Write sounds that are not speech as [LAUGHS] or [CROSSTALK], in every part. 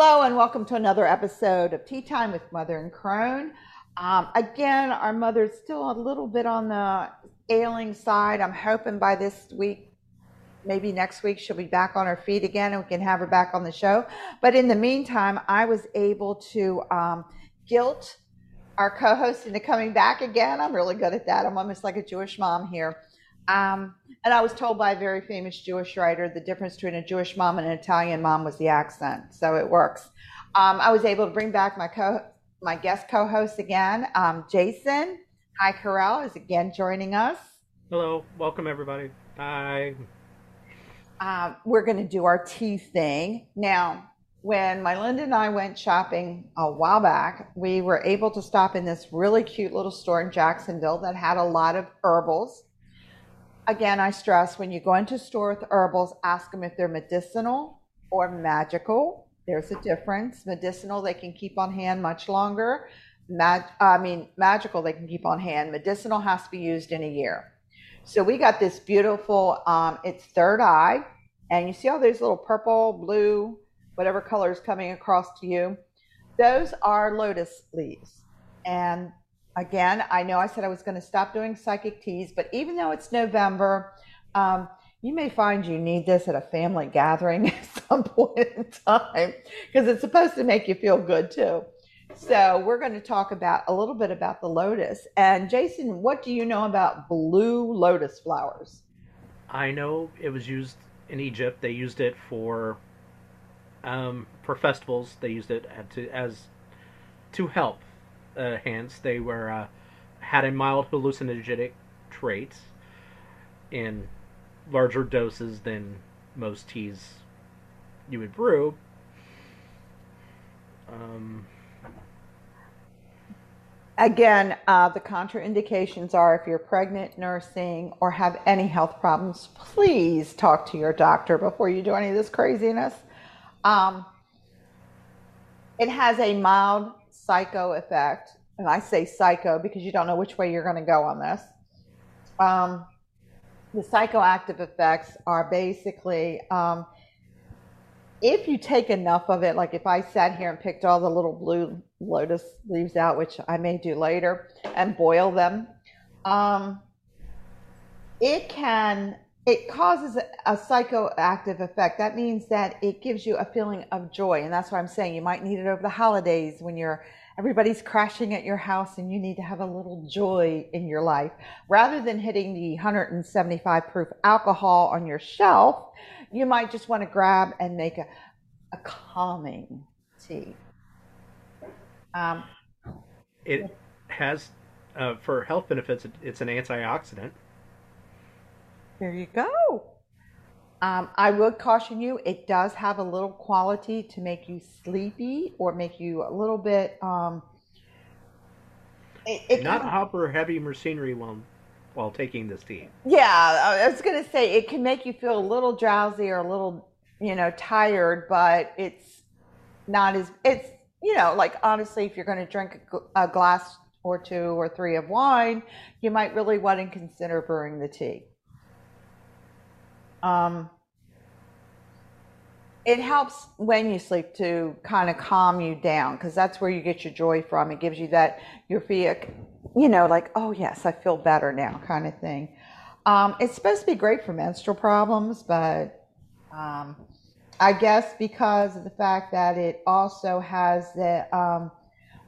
Hello, and welcome to another episode of Tea Thyme with Mother and Crone. Um, again, our mother's still a little bit on the ailing side. I'm hoping by this week, maybe next week, she'll be back on her feet again and we can have her back on the show. But in the meantime, I was able to um, guilt our co host into coming back again. I'm really good at that. I'm almost like a Jewish mom here. Um, and I was told by a very famous Jewish writer the difference between a Jewish mom and an Italian mom was the accent. So it works. Um, I was able to bring back my co my guest co-host again, um, Jason. Hi, Carell is again joining us. Hello, welcome everybody. Hi. Uh, we're going to do our tea thing now. When my Linda and I went shopping a while back, we were able to stop in this really cute little store in Jacksonville that had a lot of herbals again, I stress when you go into a store with herbals, ask them if they're medicinal or magical. There's a difference. Medicinal, they can keep on hand much longer. Mag- I mean, magical, they can keep on hand. Medicinal has to be used in a year. So we got this beautiful, um, it's third eye, and you see all those little purple, blue, whatever colors coming across to you. Those are lotus leaves. And again, I know I said I was going to stop doing psychic teas, but even though it's November, um, you may find you need this at a family gathering [LAUGHS] at some point in time because it's supposed to make you feel good too. So we're going to talk about a little bit about the lotus. And Jason, what do you know about blue lotus flowers? I know it was used in Egypt. They used it for um, for festivals. They used it to as to help uh, hence they were uh, had a mild hallucinogenic trait in larger doses than most teas you would brew. Um, Again, uh, the contraindications are if you're pregnant, nursing, or have any health problems, please talk to your doctor before you do any of this craziness. Um, it has a mild psycho effect. And I say psycho because you don't know which way you're going to go on this. Um, the psychoactive effects are basically um, if you take enough of it, like if I sat here and picked all the little blue lotus leaves out, which I may do later, and boil them, um, it can it causes a, psychoactive effect. That means that it gives you a feeling of joy, and that's what I'm saying. You might need it over the holidays when you're everybody's crashing at your house and you need to have a little joy in your life. Rather than hitting the 175 proof alcohol on your shelf, you might just want to grab and make a, a calming tea. Um, it has, uh, for health benefits, it's an antioxidant. There you go. Um, I would caution you, it does have a little quality to make you sleepy or make you a little bit. Um, it, it Not can, hopper heavy machinery while, while taking this tea. Yeah, I was going to say it can make you feel a little drowsy or a little, you know, tired, but it's not as, it's, you know, like honestly, if you're going to drink a, a glass or two or three of wine, you might really want to consider brewing the tea. Um, it helps when you sleep to kind of calm you down because that's where you get your joy from. It gives you that feel, you know, like oh yes, I feel better now, kind of thing. Um, it's supposed to be great for menstrual problems, but um, I guess because of the fact that it also has the um,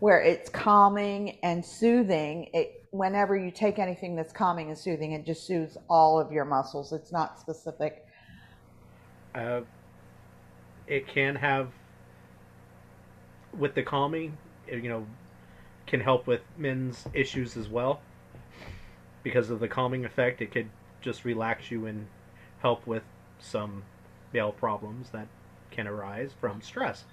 where it's calming and soothing. It whenever you take anything that's calming and soothing, it just soothes all of your muscles. It's not specific. Uh, it can have, with the calming, you know, can help with men's issues as well. Because of the calming effect, it could just relax you and help with some male problems that can arise from stress.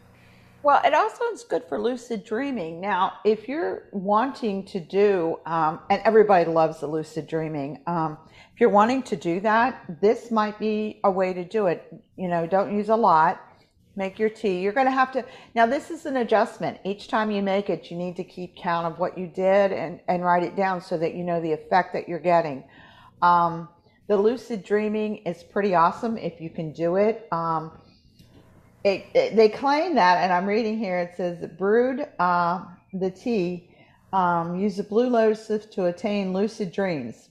Well, it also is good for lucid dreaming. Now, if you're wanting to do, um, and everybody loves the lucid dreaming, um, if you're wanting to do that, this might be a way to do it. You know, don't use a lot. Make your tea. You're going to have to, now this is an adjustment. Each time you make it, you need to keep count of what you did and, and write it down so that you know the effect that you're getting. Um, the lucid dreaming is pretty awesome if you can do it. Um, it, it, they claim that, and I'm reading here. It says brewed uh, the tea. Um, use the blue lotus to attain lucid dreams.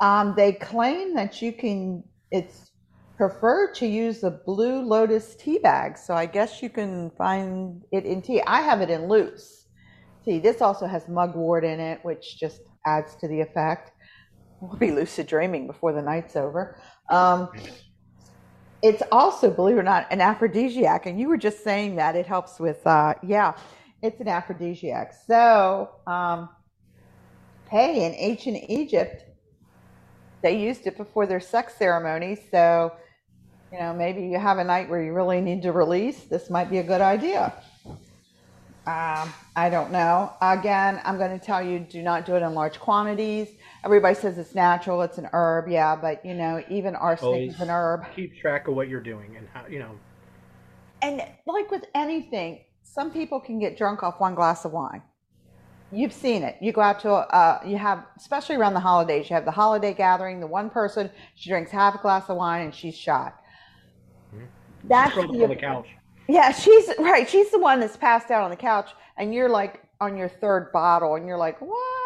Um, they claim that you can. It's preferred to use the blue lotus tea bag, so I guess you can find it in tea. I have it in loose tea. This also has mugwort in it, which just adds to the effect. We'll be lucid dreaming before the night's over. Um, it's also, believe it or not, an aphrodisiac. And you were just saying that it helps with, uh, yeah, it's an aphrodisiac. So, um, hey, in ancient Egypt, they used it before their sex ceremonies. So, you know, maybe you have a night where you really need to release. This might be a good idea. Um, I don't know. Again, I'm going to tell you do not do it in large quantities. Everybody says it's natural, it's an herb, yeah, but you know, even arsenic Always is an herb. Keep track of what you're doing and how you know. And like with anything, some people can get drunk off one glass of wine. You've seen it. You go out to a, uh, you have, especially around the holidays, you have the holiday gathering. The one person she drinks half a glass of wine and she's shot. Mhm. That's up the on the couch. Yeah, she's right. She's the one that's passed out on the couch, and you're like on your third bottle, and you're like, what?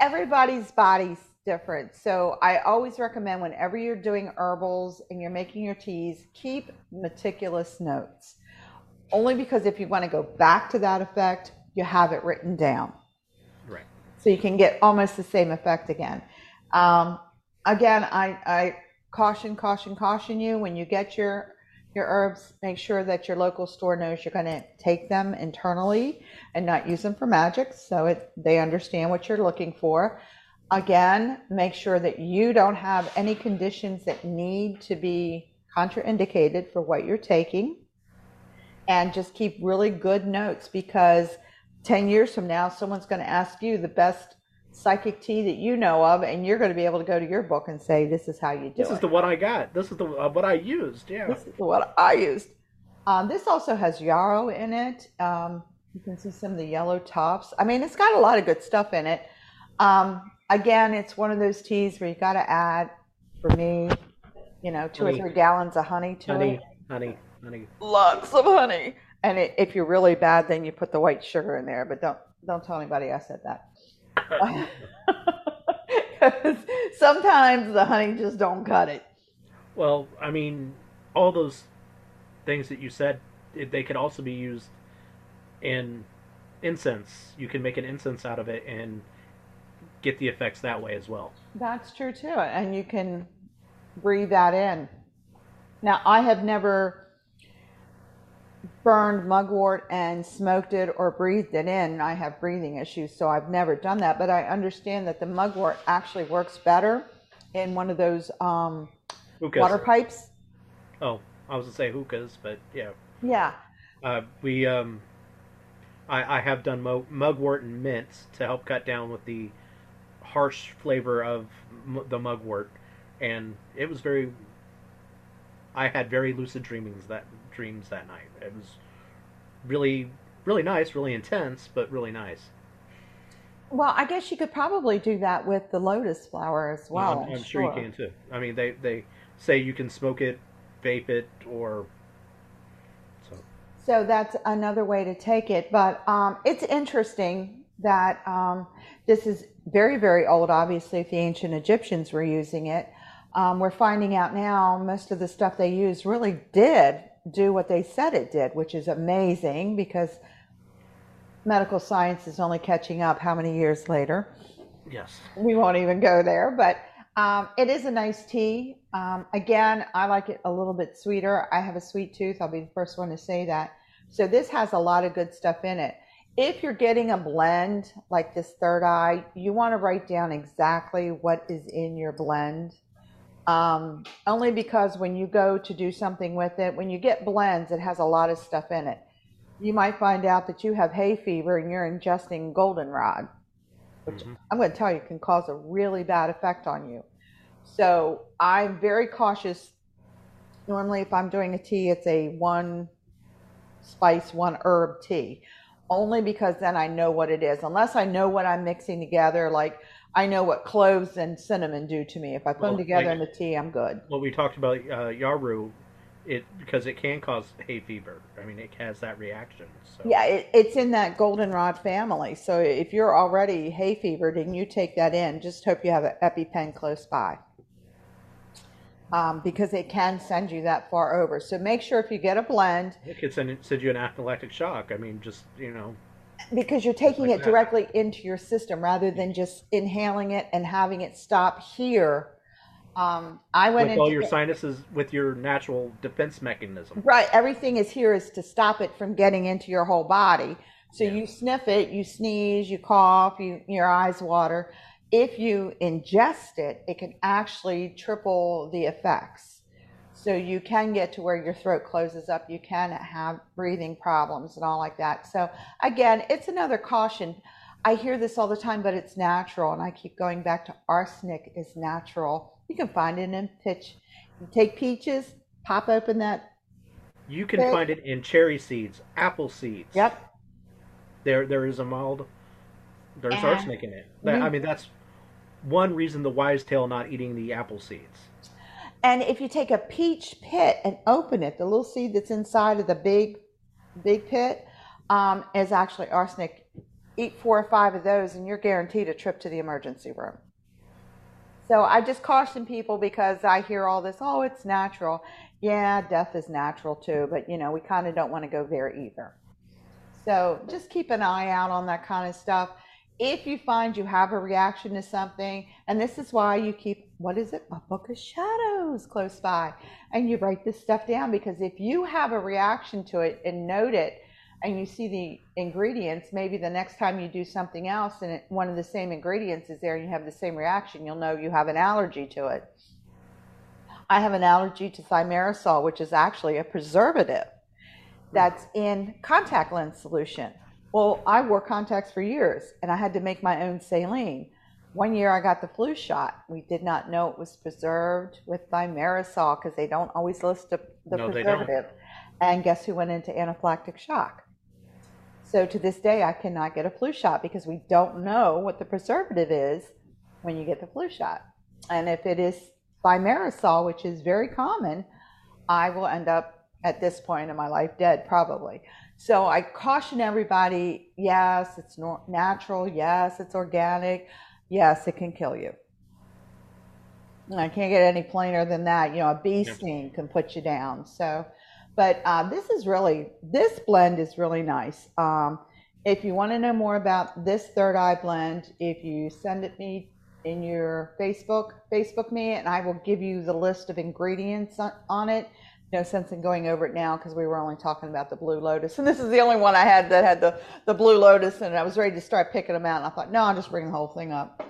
Everybody's body's different. So I always recommend whenever you're doing herbals and you're making your teas, keep meticulous notes. Only because if you want to go back to that effect, you have it written down. Right. So you can get almost the same effect again. Um, again, I, I caution, caution, caution you when you get your your herbs, make sure that your local store knows you're going to take them internally and not use them for magic so it, they understand what you're looking for. Again, make sure that you don't have any conditions that need to be contraindicated for what you're taking. And just keep really good notes because 10 years from now, someone's going to ask you the best psychic tea that you know of, and you're going to be able to go to your book and say, This is how you do This is the one I got. This is the uh, what I used. Yeah. This is the what I used. Um, this also has yarrow in it. Um, you can see some of the yellow tops. I mean, it's got a lot of good stuff in it. Um, again, it's one of those teas where you got to add, for me, you know, two Honey. or three gallons of honey to honey, it. honey, honey. Lots of honey. And it, if you're really bad, then you put the white sugar in there. But don't don't tell anybody I said that. 'Cause sometimes the honey just don't cut it. Well, I mean, all those things that you said, they could also be used in incense. You can make an incense out of it and get the effects that way as well. That's true too, and you can breathe that in. Now, I have never burned mugwort and smoked it or breathed it in. I have breathing issues, so I've never done that. But I understand that the mugwort actually works better in one of those um, water pipes. Oh, I was gonna say hookahs, but yeah. Yeah, Uh, we um, I, I have done mo- mugwort and mints to help cut down with the harsh flavor of m- the mugwort, and it was very. I had very lucid dreamings that dreams that night. It was really, really nice, really intense, but really nice. Well, I guess you could probably do that with the lotus flower as well. I'm, I'm sure you can too. I mean, they they say you can smoke it, vape it, or so. So that's another way to take it. But um, it's interesting that um, this is very, very old. Obviously, if the ancient Egyptians were using it, um, we're finding out now most of the stuff they used really did do what they said it did, which is amazing because medical science is only catching up how many years later Yes. we won't even go there, but um, it is a nice tea. Um, again, I like it a little bit sweeter. I have a sweet tooth. I'll be the first one to say that. So this has a lot of good stuff in it. If you're getting a blend like this third eye, you want to write down exactly what is in your blend. Um, only because when you go to do something with it, when you get blends, it has a lot of stuff in it. You might find out that you have hay fever and you're ingesting goldenrod which Mhm. I'm going to tell you can cause a really bad effect on you. So I'm very cautious. Normally, if I'm doing a tea, it's a one spice, one herb tea, only because then I know what it is. Unless I know what I'm mixing together, like I know what cloves and cinnamon do to me. If I put them together like- in the tea, I'm good. What we talked about, uh, yarrow, it because it can cause hay fever. I mean, it has that reaction. So. Yeah, it, it's in that goldenrod family. So if you're already hay fevered and you take that in, just hope you have an EpiPen close by. Um, because it can send you that far over. So make sure if you get a blend, it could send, send you an anaphylactic shock. I mean, just you know, because you're taking like it that. directly into your system rather than just inhaling it and having it stop here um, I went with all your sinuses with your natural defense mechanism. Right. Everything is here is to stop it from getting into your whole body. So yeah. you sniff it, you sneeze, you cough, you, your eyes water. If you ingest it, it can actually triple the effects. So you can get to where your throat closes up. You can have breathing problems and all like that. So again, it's another caution. I hear this all the time, but it's natural. And I keep going back to arsenic is natural you can find it in pitch. You take peaches, pop open that. You can pit. find it in cherry seeds, apple seeds. Yep. There, there is a mild. There's and arsenic in it. You, I mm-hmm. mean, that's one reason the wise tale not eating the apple seeds. And if you take a peach pit and open it, the little seed that's inside of the big, big pit um, is actually arsenic. Eat four or five of those, and you're guaranteed a trip to the emergency room. So I just caution people because I hear all this, oh, it's natural. Yeah, death is natural too, but you know, we kind of don't want to go there either. So just keep an eye out on that kind of stuff. If you find you have a reaction to something, and this is why you keep, what is it, a book of shadows close by, and you write this stuff down because if you have a reaction to it and note it, and you see the ingredients, maybe the next time you do something else and it, one of the same ingredients is there and you have the same reaction, you'll know you have an allergy to it. I have an allergy to thimerosal, which is actually a preservative that's in contact lens solution. Well, I wore contacts for years and I had to make my own saline. One year I got the flu shot. We did not know it was preserved with thimerosal because they don't always list the, the no, preservative. And guess who went into anaphylactic shock? So to this day, I cannot get a flu shot because we don't know what the preservative is when you get the flu shot. And if it is thimerosal, which is very common, I will end up at this point in my life dead probably. So I caution everybody, yes, it's natural. Yes, it's organic. Yes, it can kill you. I can't get any plainer than that. You know, a bee sting can put you down. So but uh, this is really, this blend is really nice. Um, if you want to know more about this third eye blend, if you send it me in your Facebook, Facebook me, and I will give you the list of ingredients on, on it. No sense in going over it now because we were only talking about the Blue Lotus. And this is the only one I had that had the, the Blue Lotus, and I was ready to start picking them out. And I thought, no, I'll just bring the whole thing up.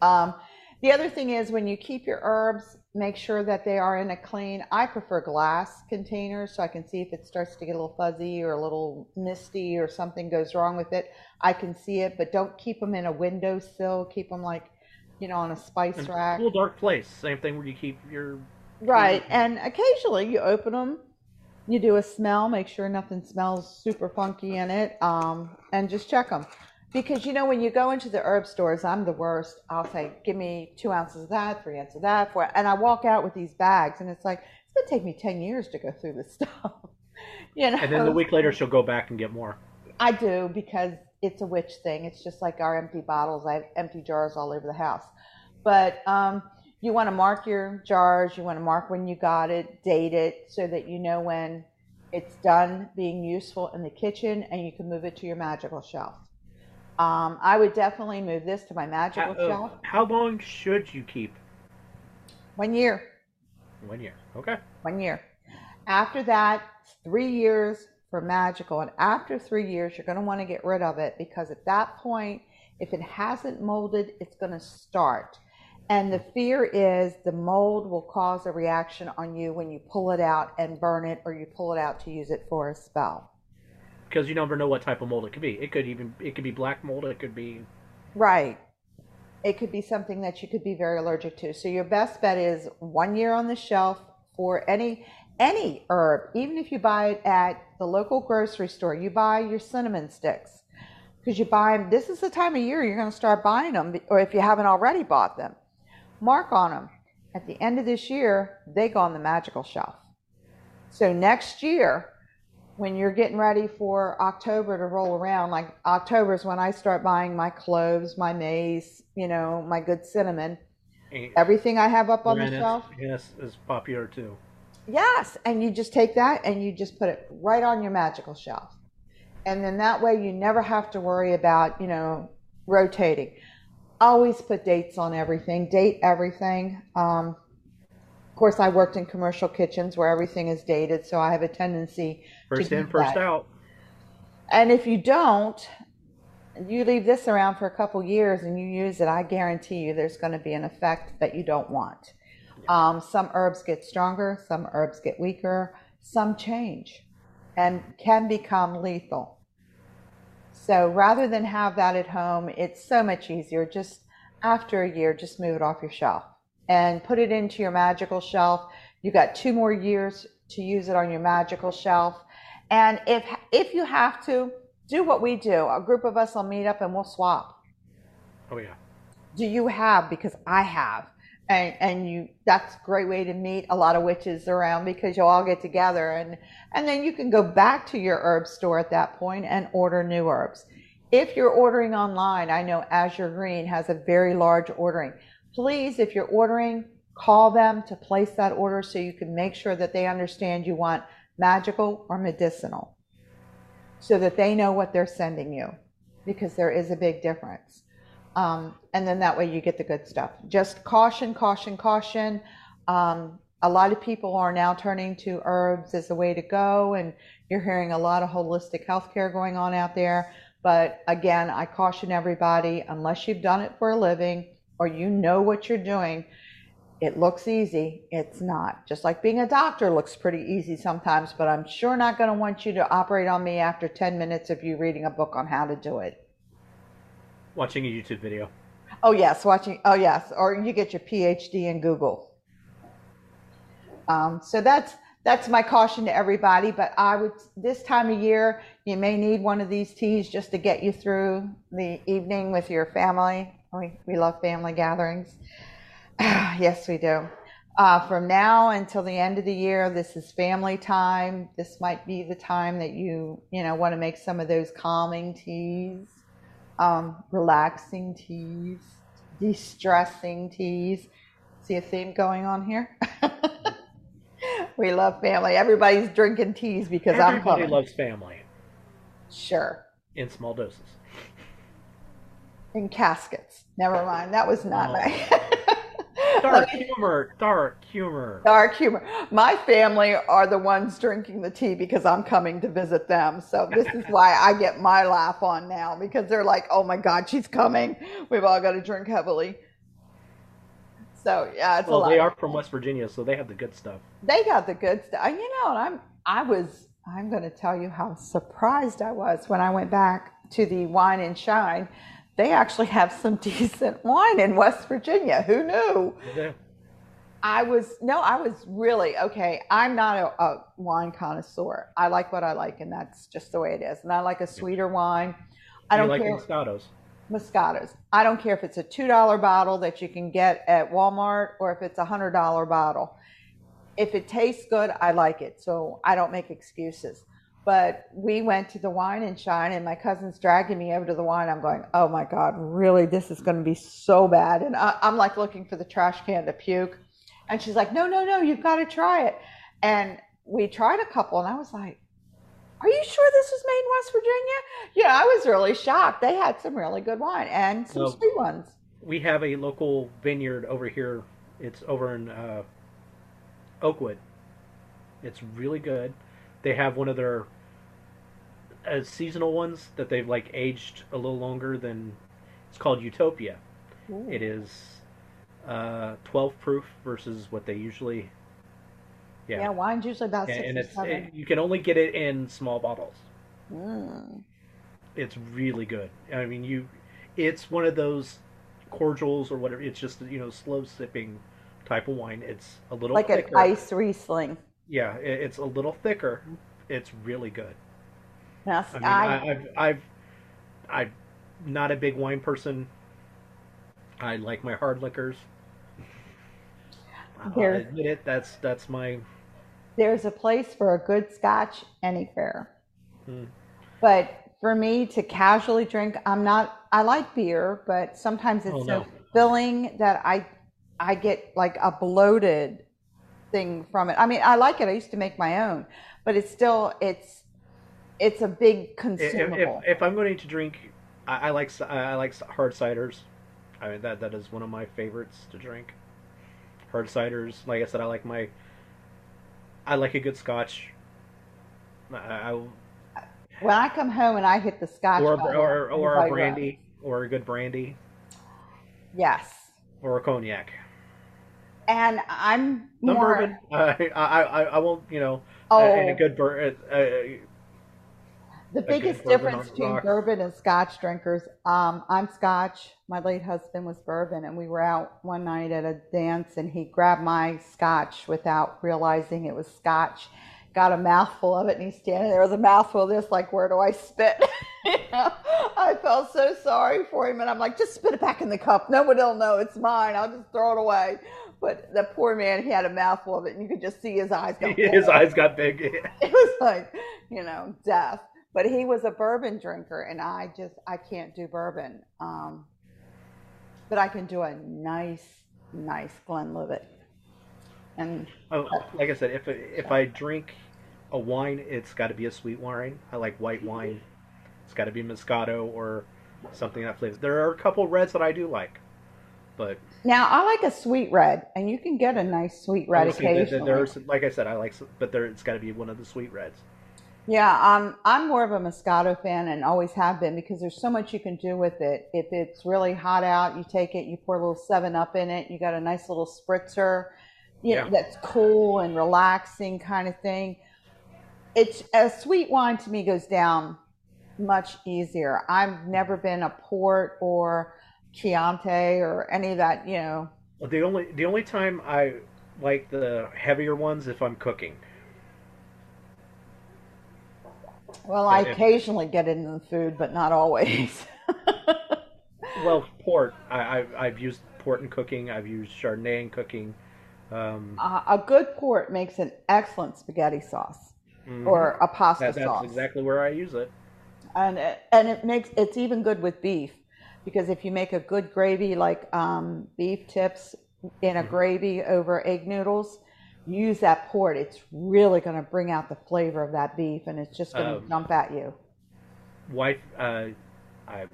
Um, the other thing is when you keep your herbs, make sure that they are in a clean, I prefer glass containers so I can see if it starts to get a little fuzzy or a little misty or something goes wrong with it. I can see it, but don't keep them in a windowsill. Keep them like, you know, on a spice and rack. Cool dark place. Same thing where you keep your. Right. And occasionally you open them, you do a smell, make sure nothing smells super funky in it, um, and just check them. Because you know, when you go into the herb stores, I'm the worst. I'll say, "Give me two ounces of that, three ounces of that," four, and I walk out with these bags, and it's like it's gonna take me ten years to go through this [LAUGHS] stuff. [LAUGHS] you know. And then the week later, she'll go back and get more. I do because it's a witch thing. It's just like our empty bottles. I have empty jars all over the house. But um, you want to mark your jars. You want to mark when you got it, date it, so that you know when it's done being useful in the kitchen, and you can move it to your magical shelf. Um, I would definitely move this to my magical how, uh, shelf. How long should you keep? One year. One year. Okay. One year. After that, three years for magical. And after three years, you're going to want to get rid of it because at that point, if it hasn't molded, it's going to start. And the fear is the mold will cause a reaction on you when you pull it out and burn it or you pull it out to use it for a spell because you never know what type of mold it could be. It could even it could be black mold. It could be right. It could be something that you could be very allergic to. So your best bet is one year on the shelf for any any herb, even if you buy it at the local grocery store. You buy your cinnamon sticks because you buy them. This is the time of year you're going to start buying them, or if you haven't already bought them, mark on them. At the end of this year, they go on the magical shelf So next year, when you're getting ready for October to roll around, like October is when I start buying my cloves, my mace, you know, my good cinnamon, And everything I have up on the shelf. Yes, is popular too. Yes, and you just take that and you just put it right on your magical shelf. And then that way you never have to worry about, you know, rotating. Always put dates on everything, date everything. Um, of course, I worked in commercial kitchens where everything is dated, so I have a tendency First in, first that. out. And if you don't, you leave this around for a couple years and you use it, I guarantee you there's going to be an effect that you don't want. Um, some herbs get stronger, some herbs get weaker, some change and can become lethal. So rather than have that at home, it's so much easier. Just after a year, just move it off your shelf and put it into your magical shelf. You got two more years to use it on your magical shelf. And if if you have to, do what we do. A group of us will meet up and we'll swap. Oh yeah. Do you have? Because I have. And, and you that's a great way to meet a lot of witches around because you'll all get together and and then you can go back to your herb store at that point and order new herbs. If you're ordering online, I know Azure Green has a very large ordering. Please, if you're ordering, call them to place that order so you can make sure that they understand you want magical or medicinal so that they know what they're sending you because there is a big difference. Um, and then that way you get the good stuff. Just caution, caution, caution. Um, a lot of people are now turning to herbs as a way to go, and you're hearing a lot of holistic healthcare going on out there. But again, I caution everybody unless you've done it for a living or you know what you're doing, it looks easy. It's not. Just like being a doctor looks pretty easy sometimes, but I'm sure not going to want you to operate on me after 10 minutes of you reading a book on how to do it. Watching a YouTube video. Oh, yes, watching. Oh, yes. Or you get your PhD in Google. Um, so that's that's my caution to everybody. But I would this time of year, you may need one of these teas just to get you through the evening with your family. We we love family gatherings. [SIGHS] yes, we do. Uh, from now until the end of the year, this is family time. This might be the time that you you know want to make some of those calming teas, um, relaxing teas, de-stressing teas. See a theme going on here? [LAUGHS] we love family. Everybody's drinking teas because I'm Everybody loves family sure. in small doses. In caskets. Never mind. That was not Oh. [LAUGHS] Dark humor. Dark humor. Dark humor. My family are the ones drinking the tea because I'm coming to visit them. So this is why I get my laugh on now because they're like, "Oh my God, she's coming. We've all got to drink heavily." So yeah, it's a Well, lot. they are from West Virginia, so they have the good stuff. They got the good stuff. You know, and I'm I was I'm going to tell you how surprised I was when I went back to the Wine and Shine. They actually have some [LAUGHS] decent wine in West Virginia. Who knew? Yeah. I was no, I was really okay. I'm not a, a wine connoisseur. I like what I like, and that's just the way it is. And I like a sweeter wine. I You don't like care Moscatos. Moscatos. I don't care if it's a two dollar bottle that you can get at Walmart or if it's a hundred dollar bottle. If it tastes good, I like it. So I don't make excuses. But we went to the wine and shine, and my cousin's dragging me over to the wine. I'm going, oh my God, really? This is going to be so bad. And I, I'm like looking for the trash can to puke. And she's like, no, no, no, you've got to try it. And we tried a couple, and I was like, are you sure this was made in West Virginia? Yeah, I was really shocked. They had some really good wine and some No. sweet ones. We have a local vineyard over here. It's over in uh, Oakwood. It's really good. They have one of their uh, seasonal ones that they've like aged a little longer than. It's called Utopia. It is uh, 12 proof versus what they usually. yeah. Yeah, wine's usually about and, six and or it's it, you can only get it in small bottles. Mm. It's really good. I mean, you, it's one of those cordials or whatever. It's just you know slow sipping type of wine. It's a little Like an thicker. ice Riesling. Yeah, it, it's a little thicker. It's really good. I mean, I, I, I've, I've, I'm not a big wine person. I like my hard liquors. I'll Here. admit it. That's that's my there's a place for a good scotch anywhere. Hmm. But for me to casually drink, I'm not. I like beer, but sometimes it's Oh, so filling that I I get like a bloated thing from it. I mean, I like it. I used to make my own, but it's still it's it's a big If, if, consumable. if I'm going to drink, I, I like I like hard ciders. I mean that that is one of my favorites to drink. Hard ciders, like I said, I like my. I like a good scotch. I, I, when I come home and I hit the scotch or or I'm or a brandy, or a good brandy, Yes, or a cognac. And I'm Some more. bourbon. [LAUGHS] I, I I I won't you know. Oh, and a good uh, The biggest difference between rocks. bourbon and scotch drinkers, um, I'm scotch. My late husband was bourbon, and we were out one night at a dance, and he grabbed my scotch without realizing it was scotch. Got a mouthful of it, and he's standing there with a mouthful of this, like, where do I spit? you [LAUGHS] know, I felt so sorry for him, and I'm like, just spit it back in the cup. Nobody will know it's mine. I'll just throw it away. But the poor man, he had a mouthful of it, and you could just see his eyes [LAUGHS] go. his eyes got big. [LAUGHS] it was like you know death but he was a bourbon drinker and i just i can't do bourbon um but i can do a nice nice glenlivet and Oh, like I said, if if I drink a wine, it's got to be a sweet wine. I like white wine. It's got to be Moscato or something that flavor. There are a couple reds that I do like, but now i like a sweet red and you can get a nice sweet red obviously there- occasionally. there's like I said, I like, but there it's got to be one of the sweet reds. yeah um i'm more of a moscato fan and always have been because there's so much you can do with it. If it's really hot out you take it you pour a little seven up in it you got a nice little spritzer you know, that's cool and relaxing kind of thing. It's a sweet wine to me goes down much easier. I've never been a port or chianti or any of that you know Well, the only the only time I like the heavier ones if I'm cooking. well i if- occasionally get it in the food but not always [LAUGHS] Well, port. I, I I've used port in cooking. I've used Chardonnay in cooking. Um, Uh, a good port makes an excellent spaghetti sauce mhm. or a pasta That- that's sauce, exactly where I use it. and it, and it makes it's even good with beef because if you make a good gravy like um, beef tips in a Mhm. gravy over egg noodles, use that port. It's really going to bring out the flavor of that beef, and it's just going to Um, jump at you. wife, uh, I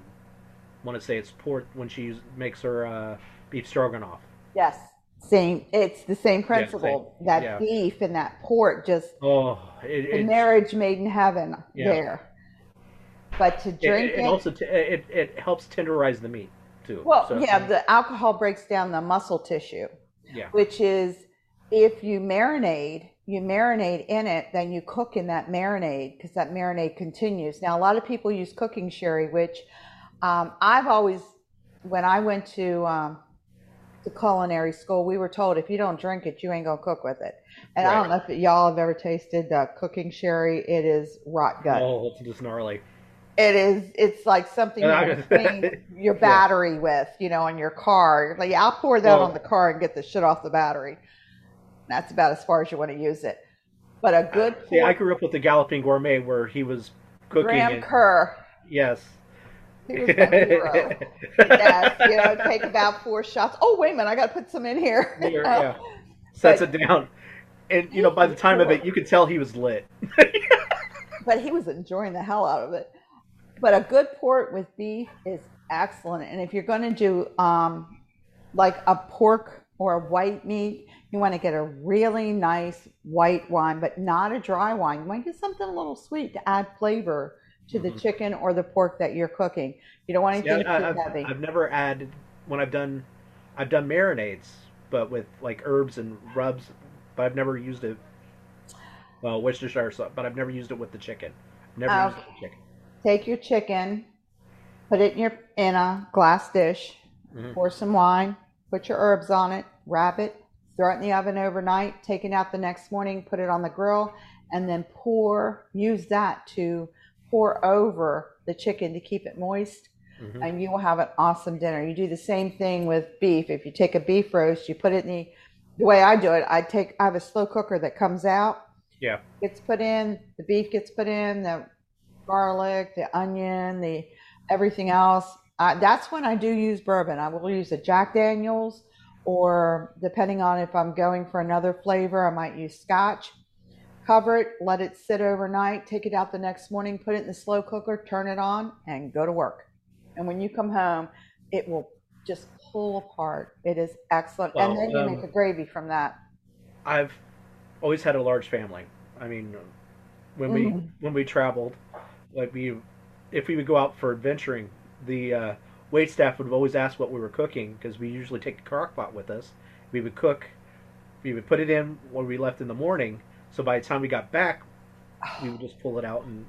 want to say it's port when she makes her uh, beef stroganoff. Yes, same. It's the same Yeah, principle. same. That Yeah. beef and that port just Oh, it, the marriage made in heaven Yeah. there. But to drink it it, also t- it, it helps tenderize the meat too. well, So, yeah, the alcohol breaks down the muscle tissue, yeah, which is if you marinade, you marinate in it, then you cook in that marinade because that marinade continues. Now, a lot of people use cooking sherry, which um, I've always, when I went to um, the culinary school, we were told if you don't drink it, you ain't gonna cook with it. And I don't know if y'all have ever tasted uh, cooking sherry. It is rot gut. oh, it's just gnarly. It is. It's like something you [LAUGHS] clean your Yeah. battery with, you know, on your car. Like, yeah, I'll pour that on the car and get the shit off the battery. That's about as far as you want to use it. But a good uh, See, I grew up with the Galloping Gourmet where he was cooking. Graham and, Kerr, yes. he was my hero. [LAUGHS] yes, you know, take about four shots. Oh, wait a minute, I got to put some in here. [LAUGHS] Here, yeah. Sets it down. And you know, by the time of it, you could tell he was lit. but he was enjoying the hell out of it. But a good port with beef is excellent. And if you're going to do um, like a pork or a white meat, you want to get a really nice white wine, but not a dry wine. You want to get something a little sweet to add flavor to the Mhm. chicken or the pork that you're cooking. You don't want anything I, too I've, heavy. I've never added when I've done I've done marinades, but with like herbs and rubs, but I've never used it. Well, Worcestershire sauce, but I've never used it with the chicken. Never Oh. used it with chicken. Take your chicken, put it in your in a glass dish, Mhm. pour some wine, put your herbs on it, wrap it, throw it in the oven overnight, take it out the next morning, put it on the grill, and then pour, use that to pour over the chicken to keep it moist, Mhm. and you will have an awesome dinner. You do the same thing with beef. If you take a beef roast, you put it in the, the way I do it, I take, I have a slow cooker that comes out, Yeah. Gets put in, the beef gets put in, the garlic, the onion, the everything else. Uh, that's when I do use bourbon. I will use a Jack Daniels, or depending on if I'm going for another flavor, I might use Scotch. Cover it, let it sit overnight, take it out the next morning, put it in the slow cooker, turn it on, and go to work. And when you come home, it will just pull apart. It is excellent. Well, and then you um, make a gravy from that. I've always had a large family. I mean, when we Mhm. when we traveled, like we, if we would go out for adventuring, the uh, wait staff would always ask what we were cooking because we usually take the crock pot with us. We would cook, we would put it in when we left in the morning. So by the time we got back, we would just pull it out and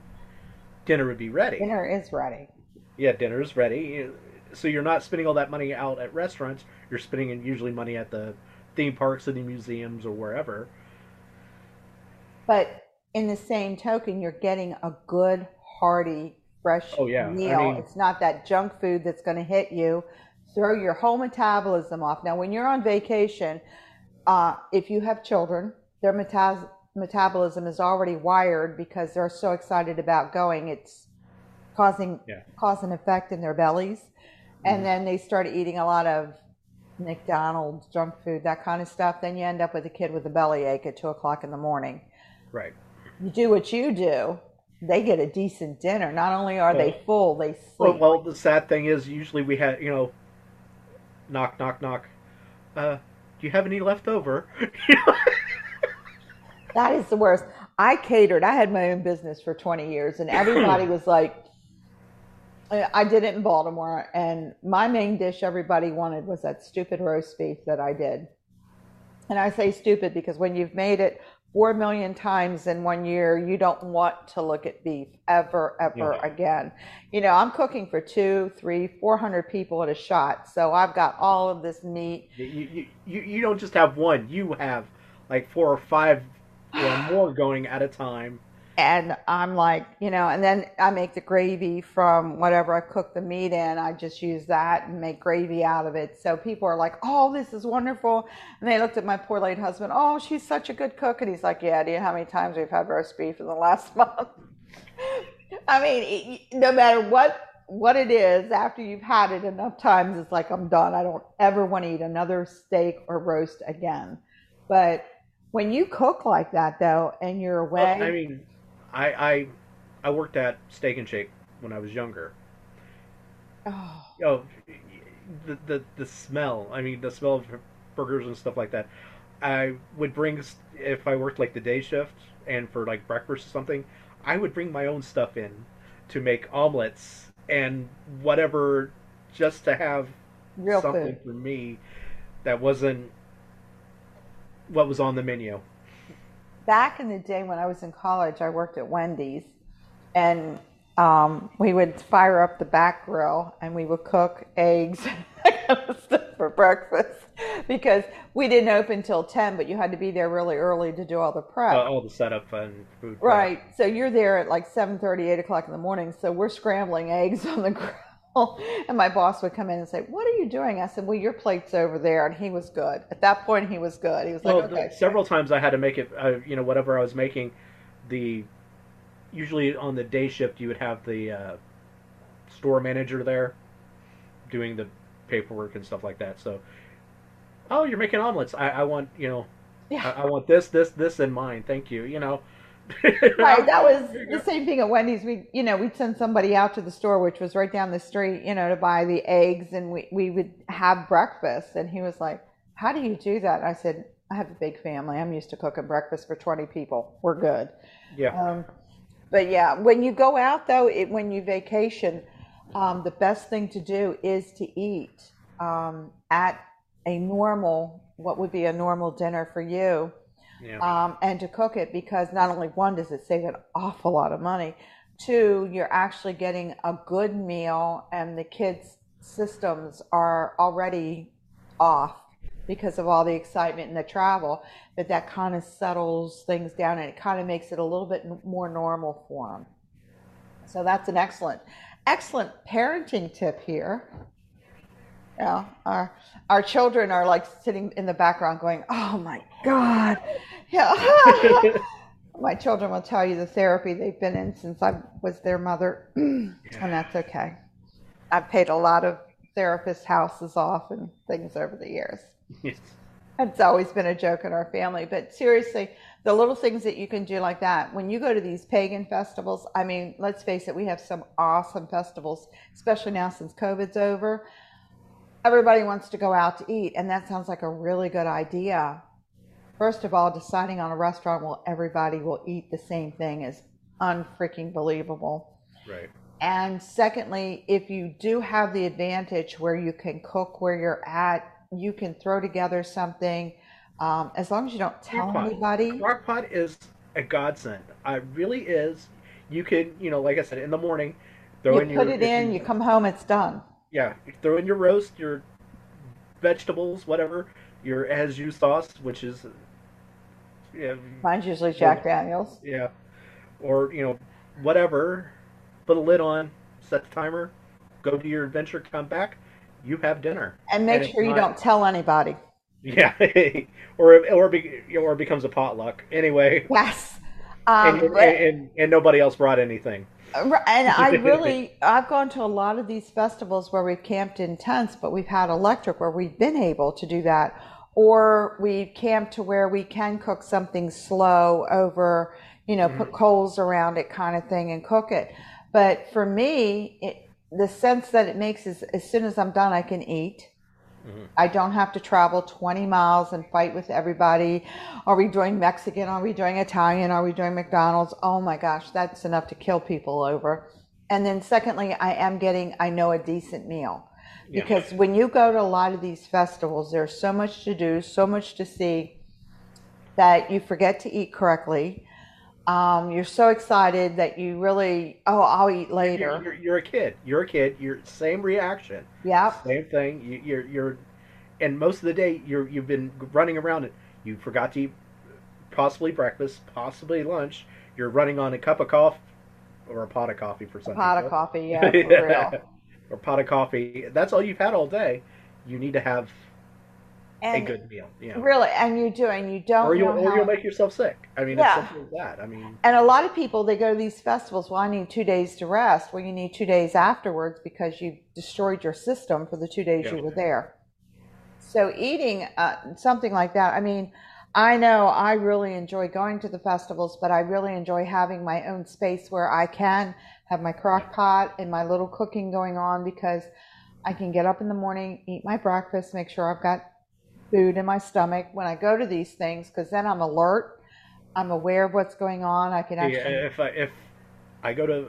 dinner would be ready. Dinner is ready. Yeah, dinner is ready. So you're not spending all that money out at restaurants. You're spending usually money at the theme parks and the museums or wherever. But in the same token, you're getting a good, hearty, fresh Oh, yeah. I meal. mean- it's not that junk food that's going to hit you, throw your whole metabolism off. Now, when you're on vacation, uh, if you have children, their meta- metabolism is already wired because they're so excited about going. It's causing Yeah. cause and effect in their bellies, and Mhm. then they start eating a lot of McDonald's junk food, that kind of stuff. Then you end up with a kid with a bellyache at two o'clock in the morning Right. you do what you do, they get a decent dinner. Not only are they full, they Well, sleep. well, the sad thing is, usually we had, you know, knock, knock, knock. Uh, do you have any left over? [LAUGHS] that is the worst. I catered. I had my own business for 20 years, and everybody [CLEARS THROAT] was like, I did it in Baltimore, and my main dish everybody wanted was that stupid roast beef that I did. And I say stupid because when you've made it four million times in one year, you don't want to look at beef ever, ever Yeah. again. You know, I'm cooking for two, three, four hundred people at a shot, so I've got all of this meat. you, you, you, you don't just have one. You have like four or five or more going at a time. And I'm like, you know, and then I make the gravy from whatever I cook the meat in. I just use that and make gravy out of it. So people are like, oh, this is wonderful. And they looked at my poor late husband. Oh, she's such a good cook. And he's like, yeah, do you know how many times we've had roast beef in the last [LAUGHS] month? I mean, it- no matter what what it is, after you've had it enough times, it's like I'm done. I don't ever want to eat another steak or roast again. But when you cook like that, though, and you're away, Well, I mean, I, I I worked at Steak and Shake when I was younger. oh, Oh, the the the smell. I mean, the smell of burgers and stuff like that. I would bring if I worked like the day shift and for like breakfast or something. I would bring my own stuff in to make omelets and whatever, just to have real something food. for me that wasn't what was on the menu. Back in the day when I was in college, I worked at Wendy's, and um, we would fire up the back grill and we would cook eggs [LAUGHS] that kind of stuff for breakfast because we didn't open till 10, but you had to be there really early to do all the prep. Uh, all the setup and food. prep. Right. So you're there at like 7:30, 8 o'clock in the morning. So we're scrambling eggs [LAUGHS] on the grill. [LAUGHS] And my boss would come in and say, What are you doing? I said, Well, your plate's over there. And he was good. At that point, he was good. He was Well, like, Okay. several times I had to make it. Uh, you know, whatever I was making, the usually on the day shift you would have the uh, store manager there doing the paperwork and stuff like that. So, oh, you're making omelets. I, I want you know, Yeah. I, I want this, this, this in mine. Thank you. You know. [LAUGHS] Right. That was the same thing at Wendy's. We, you know, we'd send somebody out to the store, which was right down the street, you know, to buy the eggs and we, we would have breakfast. And he was like, How do you do that? I said, I have a big family. I'm used to cooking breakfast for 20 people. We're good. Yeah. Um, but yeah, when you go out though, it, when you vacation, um, the best thing to do is to eat um, at a normal, what would be a normal dinner for you, Yeah. um, and to cook it because not only one does it save an awful lot of money, two, you're actually getting a good meal, and the kids' systems are already off because of all the excitement and the travel. That that kind of settles things down, and it kind of makes it a little bit more normal for them. So that's an excellent, excellent parenting tip here. Yeah, our our children are like sitting in the background going, "Oh my God, yeah." [LAUGHS] My children will tell you the therapy they've been in since I was their mother, [CLEARS THROAT] and that's okay. I've paid a lot of therapist houses off and things over the years. Yes. It's always been a joke in our family, but seriously, the little things that you can do like that. When you go to these pagan festivals, I mean, let's face it, we have some awesome festivals, especially now since COVID's over. Everybody wants to go out to eat, and that sounds like a really good idea. First of all, deciding on a restaurant where everybody will eat the same thing is unfreaking believable. Right. And secondly, if you do have the advantage where you can cook where you're at, you can throw together something um, as long as you don't tell Crock-pot. anybody. Crockpot is a godsend. It really is. You can, you know, like I said, in the morning, throw in your You in put your it in, you come home, it's done. yeah, you throw in your roast, your vegetables, whatever, your as you sauce, which is yeah, Mine's usually Jack Daniels. yeah, or you know, whatever. Put a lid on, set the timer, go do your adventure, come back, you have dinner. And make it's sure you not- don't tell anybody. Yeah, [LAUGHS] or or be, or it becomes a potluck anyway, Yes. [LAUGHS] and, Um, and, and and nobody else brought anything. And I [LAUGHS] really, I've gone to a lot of these festivals where we've camped in tents, but we've had electric where we've been able to do that. Or we've camped to where we can cook something slow over, you know, put coals around it kind of thing and cook it. But for me, it, the sense that it makes is as soon as I'm done, I can eat. Mhm. I don't have to travel 20 miles and fight with everybody. Are we doing Mexican? Are we doing Italian? Are we doing McDonald's? Oh my gosh, that's enough to kill people over. And then secondly, I am getting, I know, a decent meal. Yeah. Because when you go to a lot of these festivals, there's so much to do, so much to see that you forget to eat correctly. Um, you're so excited that you really, oh, I'll eat You're, later. you're, you're a kid. You're a kid. You're same reaction. Yep. Same thing. You, you're you're, and most of the day you're you've been running around it. You forgot to eat possibly breakfast, possibly lunch. You're running on a cup of coffee or a pot of coffee for some Pot of coffee, yeah, [LAUGHS] for real. Or pot of coffee. That's all you've had all day. You need to have And a good meal. Yeah. Really, and you do, and you don't Or you'll or how- you'll make yourself sick. I mean, Yeah. it's simple as that. I mean, And a lot of people, they go to these festivals. Well, I need two days to rest. Well, you need two days afterwards because you destroyed your system for the two days Yeah. you were there. So eating uh, something like that, I mean, I know I really enjoy going to the festivals, but I really enjoy having my own space where I can have my crock pot and my little cooking going on because I can get up in the morning, eat my breakfast, make sure I've got food in my stomach when I go to these things because then I'm alert. I'm aware of what's going on. I can Yeah, actually if I if I go to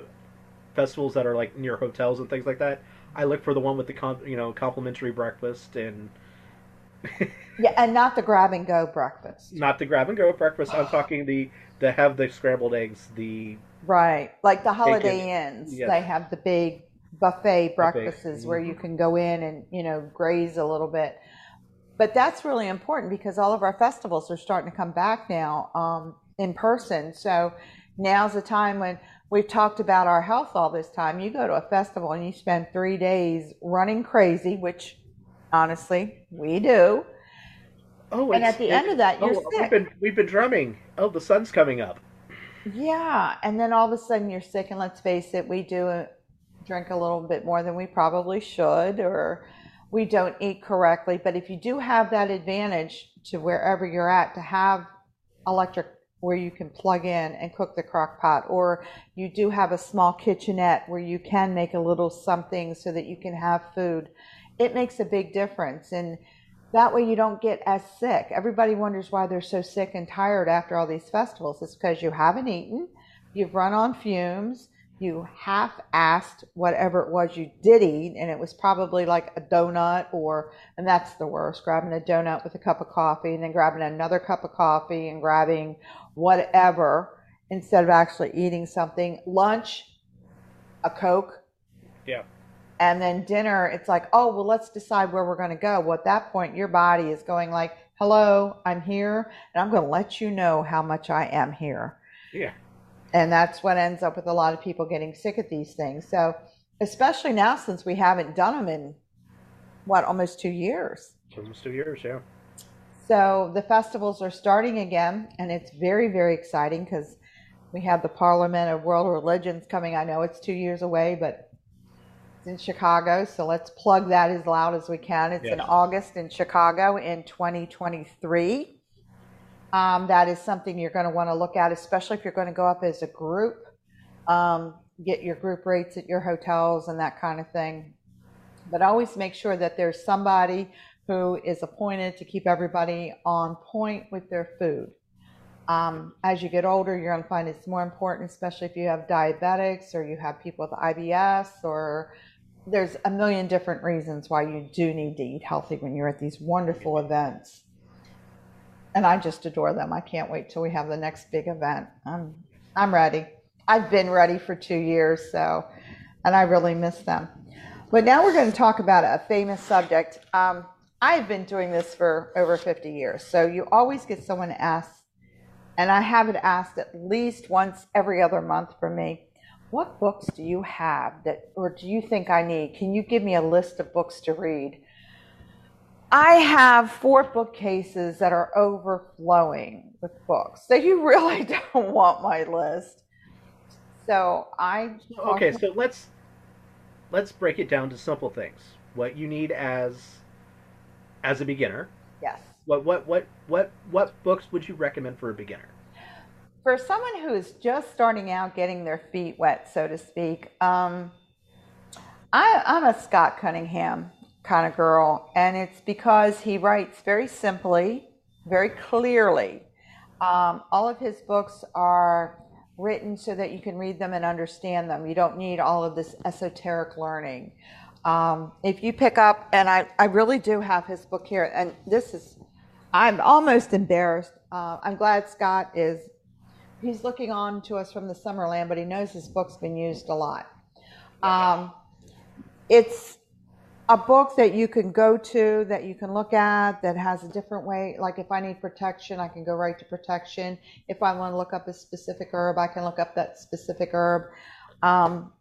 festivals that are like near hotels and things like that, I look for the one with the com- you know complimentary breakfast and [LAUGHS] Yeah, and not the grab and go breakfast. not the grab and go breakfast. I'm [GASPS] talking the the have the scrambled eggs, the Right. Like the Holiday Bacon. Inns, Yes. they have the big buffet breakfasts where you can go in and, you know, graze a little bit. But that's really important because all of our festivals are starting to come back now um, in person. So now's the time when we've talked about our health all this time. You go to a festival and you spend three days running crazy, which honestly we do. oh, And at the end of that, you're oh, sick. We've been we've been drumming. Oh, the sun's coming up. Yeah, and then all of a sudden you're sick, and let's face it, we do uh, drink a little bit more than we probably should, or we don't eat correctly. But if you do have that advantage to wherever you're at to have electric where you can plug in and cook the crock pot, or you do have a small kitchenette where you can make a little something so that you can have food, it makes a big difference. And that way you don't get as sick. Everybody wonders why they're so sick and tired after all these festivals. It's because you haven't eaten, you've run on fumes, you half assed whatever it was you did eat, and it was probably like a donut or, and that's the worst, grabbing a donut with a cup of coffee and then grabbing another cup of coffee and grabbing whatever instead of actually eating something. Lunch, a Coke, Yeah. And then dinner it's like oh well let's decide where we're going to go well at that point your body is going like hello i'm here and i'm going to let you know how much i am here Yeah. and that's what ends up with a lot of people getting sick at these things so especially now since we haven't done them in what almost two years almost two years. Yeah. so the festivals are starting again and it's very very exciting because We have the Parliament of World Religions coming. I know it's two years away, but in Chicago, so let's plug that as loud as we can. It's yes. in August in Chicago in 2023. Um, that is something you're going to want to look at, especially if you're going to go up as a group. Um, get your group rates at your hotels and that kind of thing. But always make sure that there's somebody who is appointed to keep everybody on point with their food. Um, as you get older, you're going to find it's more important, especially if you have diabetics or you have people with IBS or there's a million different reasons why you do need to eat healthy when you're at these wonderful events. And I just adore them. I can't wait till we have the next big event. I'm I'm ready. I've been ready for two years, so and I really miss them. But now we're going to talk about a famous subject. Um, I've been doing this for over 50 years, so you always get someone asked, and I have it asked at least once every other month from me. What books do you have that, or do you think I need? Can you give me a list of books to read? I have four bookcases that are overflowing with books. So you really [LAUGHS] don't want my list. So I Okay, so let's let's break it down to simple things. What you need as as a beginner. Yes. What what what what what books would you recommend for a beginner? For someone who is just starting out, getting their feet wet, so to speak, um, I, I'm a Scott Cunningham kind of girl. And it's because he writes very simply, very clearly. Um, all of his books are written so that you can read them and understand them. You don't need all of this esoteric learning. Um, if you pick up, and I, I really do have his book here, and this is, I'm almost embarrassed. Uh, I'm glad Scott is, he's looking on to us from the Summerland, but he knows his book's been used a lot. Um, it's a book that you can go to that you can look at that has a different way like if i need protection i can go right to protection. If i want to look up a specific herb i can look up that specific herb. Um,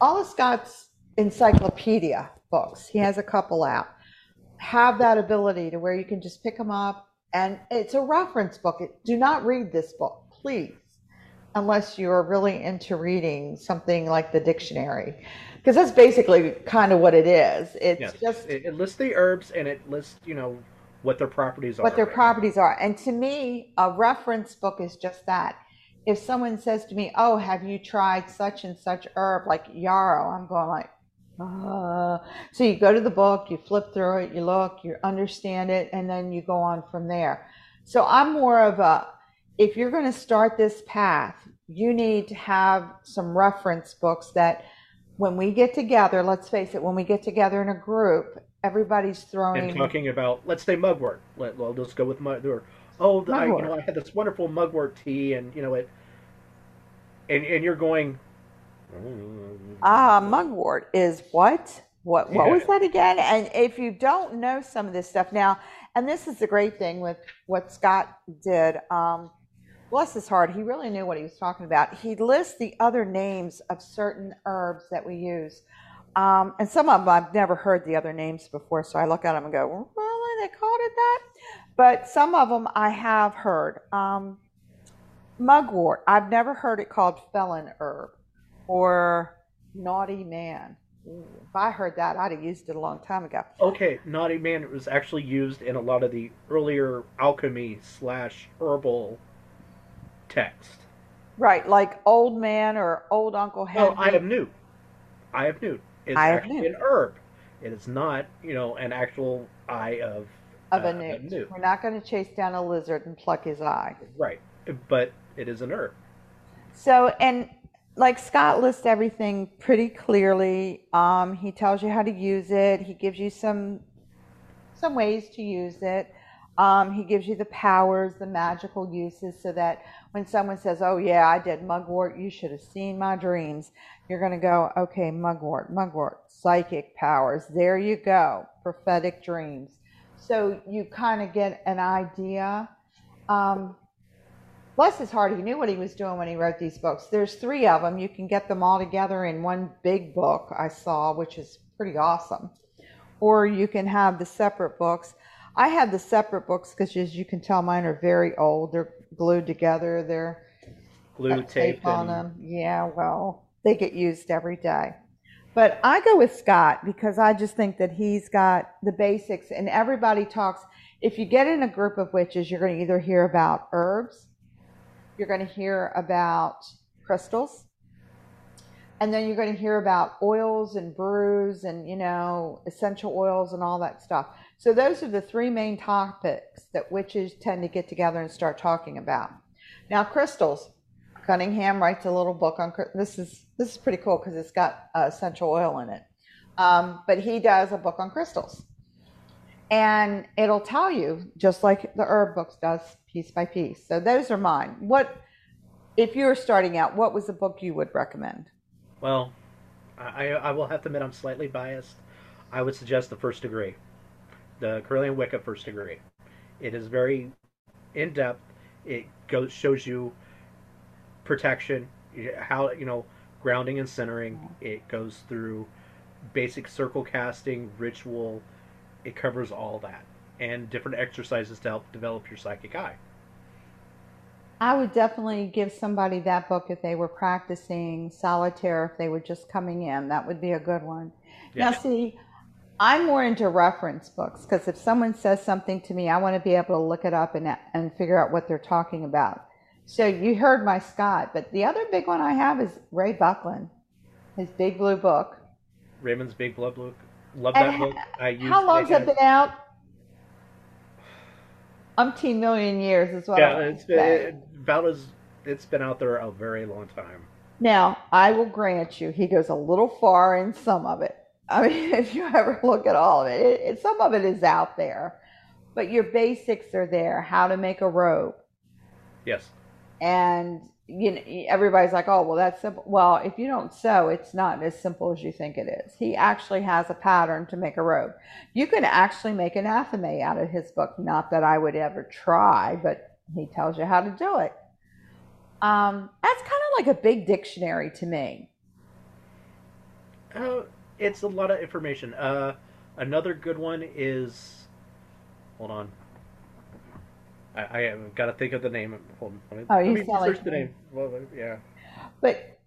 all of scott's encyclopedia books he has a couple out have that ability to where you can just pick them up and it's a reference book. Do not read this book please unless you're really into reading something like the dictionary because that's basically kind of what it is. It's yes. just it, it, lists the herbs and it lists you know what their properties are. What their properties are, and to me, a reference book is just that. If someone says to me, "Oh, have you tried such and such herb like yarrow?" I'm going like, uh. so you go to the book, you flip through it, you look, you understand it, and then you go on from there. So I'm more of a if you're going to start this path, you need to have some reference books that when we get together, let's face it, when we get together in a group, everybody's throwing and talking about let's say mugwort. Let, well, let's go with mugwort. Or, oh, mugwort. I, you know, I had this wonderful mugwort tea, and you know it, and and you're going. Ah, mugwort is what? What what yeah. was that again? And if you don't know some of this stuff now, and this is the great thing with what Scott did. Um, bless his heart, he really knew what he was talking about. He lists the other names of certain herbs that we use. Um, and some of them I've never heard the other names before, so I look at them and go, really? They called it that? But some of them I have heard. Um, mugwort, I've never heard it called felon herb or naughty man. If I heard that, I'd have used it a long time ago. Okay, naughty man it was actually used in a lot of the earlier alchemy slash herbal text. Right, like old man or old Uncle Henry. I have newt. I have newt. It's I actually an herb. It is not, you know, an actual eye of of uh, a, newt. a newt. We're not going to chase down a lizard and pluck his eye. Right, but it is an herb. So, and like Scott lists everything pretty clearly. Um, he tells you how to use it. He gives you some some ways to use it. Um, he gives you the powers, the magical uses, so that when someone says, "Oh yeah, I did mugwort," you should have seen my dreams. You're going to go, "Okay, mugwort, mugwort, psychic powers. There you go, prophetic dreams." So you kind of get an idea. Um, bless his heart, he knew what he was doing when he wrote these books. There's three of them. You can get them all together in one big book. I saw, which is pretty awesome. Or you can have the separate books. I have the separate books because, as you can tell, mine are very old. They're glued together. They're uh, glue Got tape, on them. Yeah, well, they get used every day. But I go with Scott because I just think that he's got the basics, and everybody talks. If you get in a group of witches, you're going to either hear about herbs, you're going to hear about crystals, and then you're going to hear about oils and brews and you know essential oils and all that stuff. So those are the three main topics that witches tend to get together and start talking about. Now crystals, Cunningham writes a little book on this is this is pretty cool because it's got uh, essential oil in it. Um, but he does a book on crystals, and it'll tell you just like the herb books does, piece by piece. So those are mine. What if you're starting out? What was the book you would recommend? well, I, I will have to admit I'm slightly biased. I would suggest the First Degree, the Correllian Wicca First Degree. It is very in depth. It goes shows you protection, how you know grounding and centering. It goes through basic circle casting, ritual. It covers all that and different exercises to help develop your psychic eye. I would definitely give somebody that book if they were practicing solitaire, if they were just coming in. That would be a good one. Now, see, I'm more into reference books because if someone says something to me, I want to be able to look it up and, and figure out what they're talking about. So you heard my Scott, but the other big one I have is Ray Buckland, his Big Blue Book. Raymond's Big Blood Book. Love And that book. I used How long's it it been out? Umpteen million years is what Yeah, it's been about as it's been out there a very long time. Now, I will grant you, he goes a little far in some of it. I mean, [LAUGHS] if you ever look at all of it, it, it some of it is out there, but your basics are there. How to make a robe, Yes. and you know, everybody's like, "Oh, well, that's simple." Well, if you don't sew, it's not as simple as you think it is. He actually has a pattern to make a robe. You can actually make an athame out of his book. Not that I would ever try, but he tells you how to do it. Um, that's kind of like a big dictionary to me. Uh, it's a lot of information. Uh, another good one is, hold on. I, I got to think of the name. Hold on. Oh, you sound like the me. name. Well, yeah. But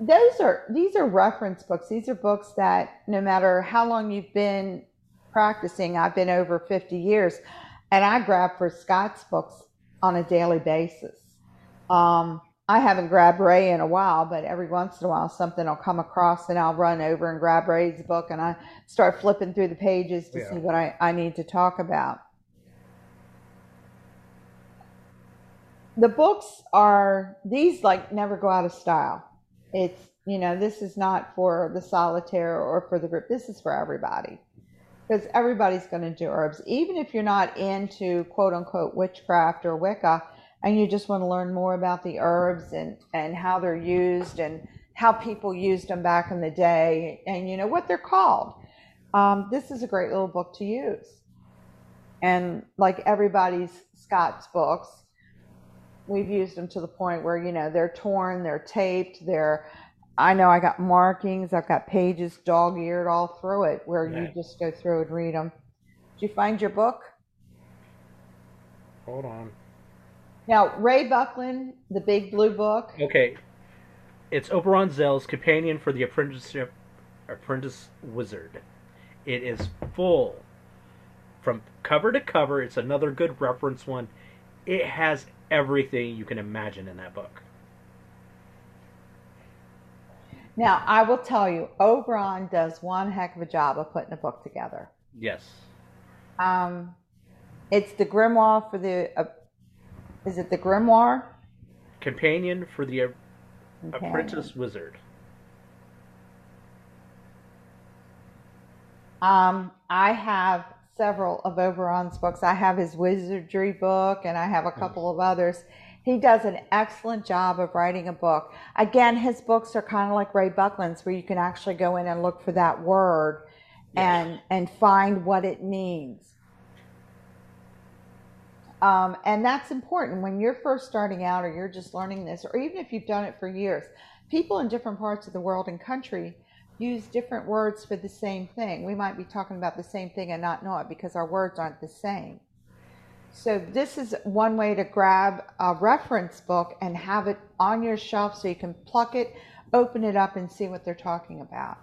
those are these are reference books. These are books that no matter how long you've been practicing, I've been over 50 years, and I grab for Scott's books on a daily basis. Um, I haven't grabbed Ray in a while, but every once in a while something will come across and I'll run over and grab Ray's book and I start flipping through the pages to Yeah. see what I, I need to talk about. the books are these like never go out of style it's you know this is not for the solitaire or for the group this is for everybody because everybody's going to do herbs even if you're not into quote unquote witchcraft or wicca and you just want to learn more about the herbs and and how they're used and how people used them back in the day and you know what they're called. Um, this is a great little book to use. And like everybody's scott's books we've used them to the point where you know they're torn they're taped they're i know i got markings i've got pages dog-eared all through it where you just go through and read them did you find your book? Hold on. Now ray buckland the big blue book Okay. It's Oberon Zell's Companion for the Apprenticeship Apprentice Wizard. It is full from cover to cover. It's another good reference one. It has everything you can imagine in that book. now i will tell you oberon does one heck of a job of putting a book together Yes. um, it's the grimoire for the uh, is it the grimoire Companion for the. Apprentice Wizard. Um, I have several of Oberon's books. I have his wizardry book and I have a couple of others. He does an excellent job of writing a book. Again, his books are kind of like Ray Buckland's where you can actually go in and look for that word and and find what it means. Um, and that's important when you're first starting out or you're just learning this, or even if you've done it for years. People in different parts of the world and country use different words for the same thing. We might be talking about the same thing and not know it because our words aren't the same. So this is one way to grab a reference book and have it on your shelf so you can pluck it, open it up, and see what they're talking about.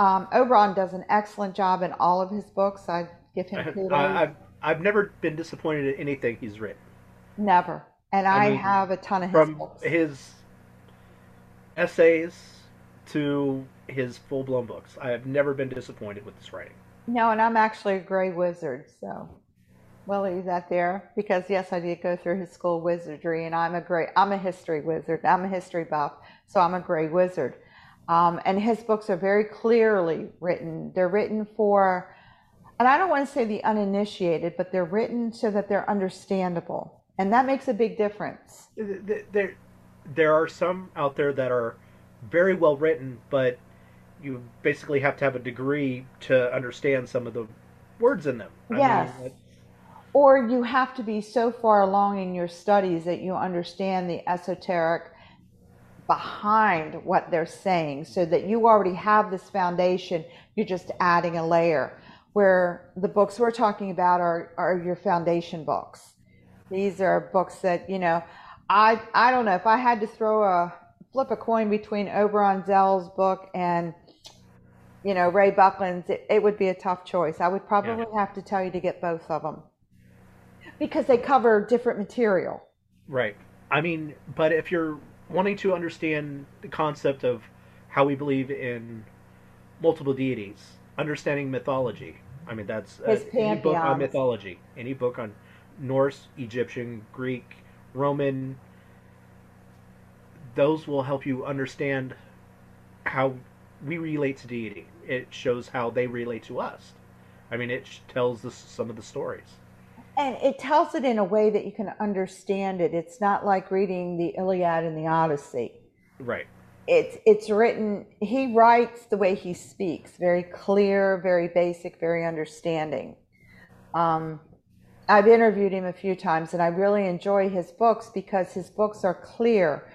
Um, Oberon does an excellent job in all of his books. I give him [LAUGHS] kudos. I, I've never been disappointed in anything he's written. Never. And I, I mean, have a ton of his From books. his essays to his full blown books, I have never been disappointed with his writing. No, and I'm actually a gray wizard, so we'll leave that there because yes, I did go through his school wizardry, and I'm a great, I'm a history wizard. I'm a history buff, so I'm a gray wizard. Um, and his books are very clearly written. They're written for, and I don't want to say the uninitiated, but they're written so that they're understandable, and that makes a big difference. There, there are some out there that are very well written, but you basically have to have a degree to understand some of the words in them. I mean, Yes. Or you have to be so far along in your studies that you understand the esoteric behind what they're saying so that you already have this foundation. You're just adding a layer. Where the books we're talking about are, are your foundation books. These are books that, you know, I, I don't know if I had to throw a flip a coin between Oberon Zell's book and, you know, Ray Buckland's, it, it would be a tough choice. I would probably have to tell you to get both of them because they cover different material. Right. I mean, but if you're wanting to understand the concept of how we believe in multiple deities, understanding mythology, I mean, that's uh, any book on mythology, any book on Norse, Egyptian, Greek, Roman, those will help you understand how we relate to deity. It shows how they relate to us. I mean, it tells us some of the stories. And it tells it in a way that you can understand it. It's not like reading the Iliad and the Odyssey. Right. It's it's written. He writes the way he speaks, very clear, very basic, very understanding. Um, I've interviewed him a few times, and I really enjoy his books because his books are clear.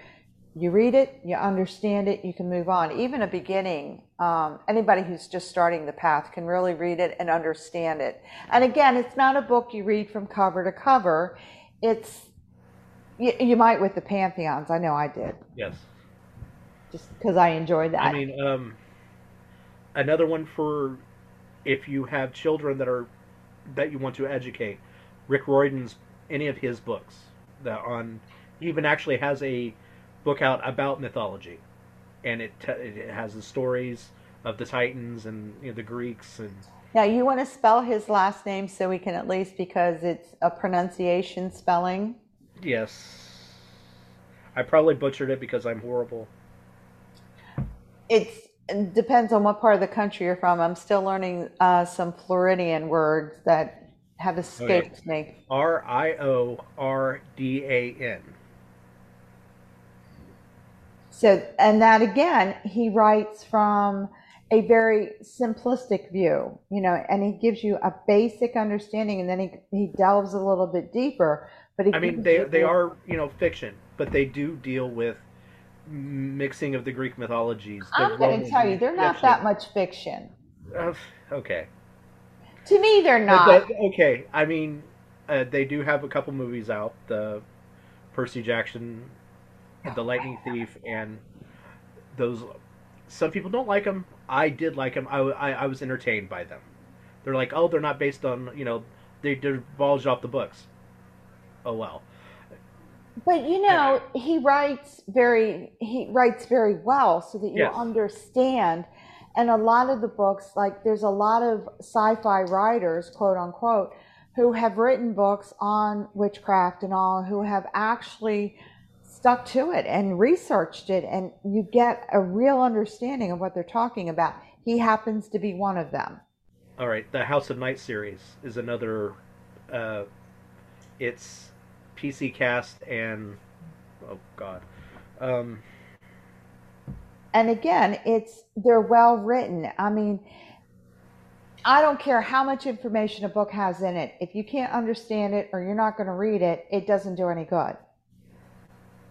You read it, you understand it, you can move on. Even a beginning, um, anybody who's just starting the path can really read it and understand it. And again, it's not a book you read from cover to cover. It's you, you might with the pantheons. I know I did Yes. Just because I enjoyed that. I mean, um, another one for if you have children that are that you want to educate. Rick Royden's any of his books that on he even actually has a book out about mythology, and it te- it has the stories of the Titans and you know, the Greeks and now you want to spell his last name so we can at least because it's a pronunciation spelling. yes, I probably butchered it because I'm horrible. It's it depends on what part of the country you're from. I'm still learning uh, some Floridian words that have escaped me. R I O R D A N. So, and that again, he writes from a very simplistic view, you know, and he gives you a basic understanding, and then he he delves a little bit deeper. But he I mean, they they are you know fiction, but they do deal with mixing of the Greek mythologies. I'm going to tell you, they're not fiction. that much fiction. Uh, okay, To me, they're not. that- okay. I mean, uh, they do have a couple movies out: the Percy Jackson, The Lightning Thief, and those. Some people don't like them. I did like them. I, I, I was entertained by them. They're like, oh, they're not based on you know, they divulge off the books. Oh well. But you know, he writes very he writes very well so that you Yes. understand. And a lot of the books, like there's a lot of sci-fi writers, quote unquote, who have written books on witchcraft and all, who have actually stuck to it and researched it, and you get a real understanding of what they're talking about. He happens to be one of them. All right, the House of Night series is another. Uh, it's PC Cast and oh god, um, and again it's they're well written. I mean i don't care how much information a book has in it. If you can't understand it or you're not going to read it it doesn't do any good.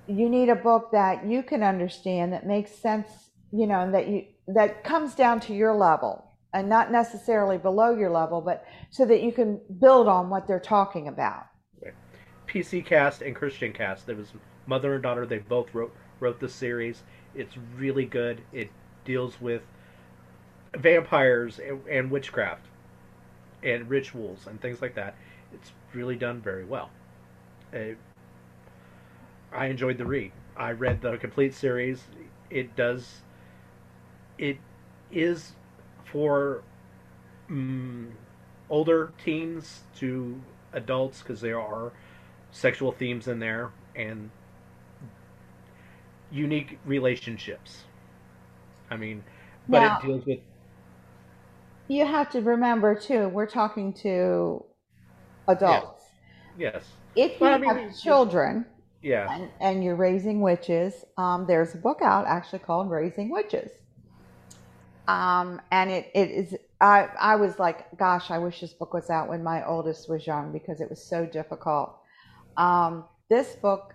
You need a book that you can understand that makes sense you know and that you that comes down to your level and not necessarily below your level but so that you can build on what they're talking about PC Cast and Kristin Cast. There was mother and daughter. They both wrote wrote the series. It's really good. It deals with vampires and, and witchcraft and rituals and things like that. It's really done very well. Uh, I enjoyed the read. I read the complete series. It does. It is for mm, older teens to adults because there are sexual themes in there and unique relationships. I mean, but Now, it deals with you have to remember too, we're talking to adults. yes. If Well, you I mean, have children yeah, and, and you're raising witches, um, there's a book out actually called Raising Witches. Um, and it, it is, I, I was like, gosh, I wish this book was out when my oldest was young because it was so difficult. Um, this book,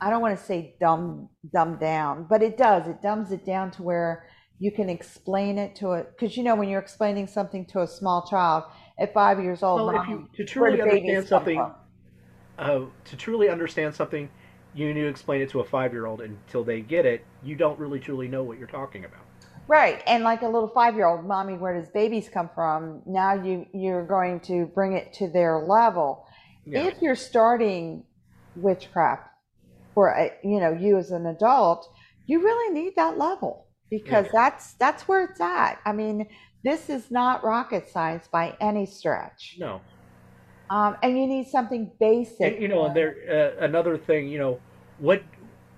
I don't want to say dumb, dumb down, but it does. It dumbs it down to where you can explain it to it. Because you know, when you're explaining something to a small child at five years old, Well, mommy, you to truly understand something, uh, to truly understand something, you need to explain it to a five-year-old until they get it. You don't really truly know what you're talking about. Right, and like a little five-year-old, mommy, where does babies come from? Now you you're going to bring it to their level. Yeah, If you're starting witchcraft for a, you know you as an adult, you really need that level because yeah. that's that's where it's at. I mean, this is not rocket science by any stretch, No, um, and you need something and basic. you know, and there uh, another thing, you know, what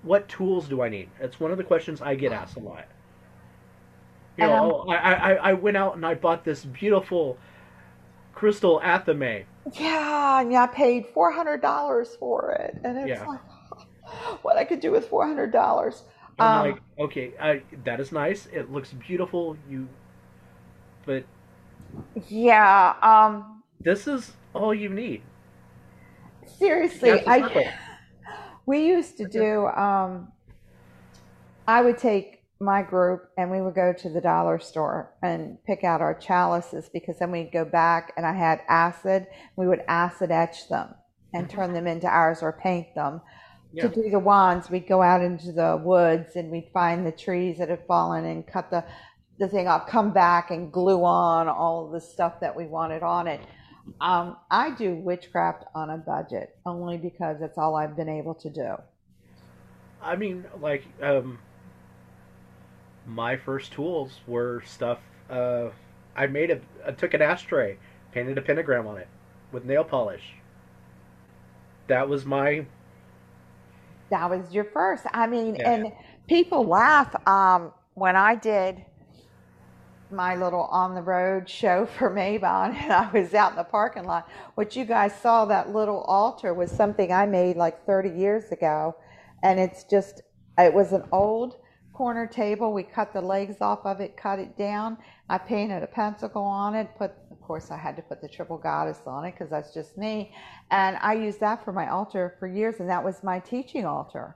what tools do I need? It's one of the questions I get asked a lot. You know, oh, I, I I went out and I bought this beautiful crystal athame. Yeah, and I paid four hundred dollars for it, and it's Yeah, like [LAUGHS] what I could do with four hundred dollars. I'm Um, like, okay, I, that is nice. It looks beautiful. You, but yeah, um, this is all you need. seriously, I [LAUGHS] we used to do. Um, I would take my group and we would go to the dollar store and pick out our chalices because then we'd go back and I had acid. We would acid etch them and turn them into ours or paint them. To do the wands, we'd go out into the woods and we'd find the trees that had fallen and cut the, the thing off, come back and glue on all the stuff that we wanted on it. Um, I do witchcraft on a budget only because it's all I've been able to do. I mean, like, um, my first tools were stuff. Uh, I made a, I took an ashtray, painted a pentagram on it with nail polish. That was my That was your first. I mean, yeah. and people laugh. Um, when I did my little on the road show for Mabon [LAUGHS] and I was out in the parking lot, what you guys saw, that little altar was something I made like 30 years ago. And it's just, it was an old corner table. We cut the legs off of it, cut it down. I painted a pentacle on it, put, of course, I had to put the triple goddess on it because that's just me. And I used that for my altar for years, and that was my teaching altar.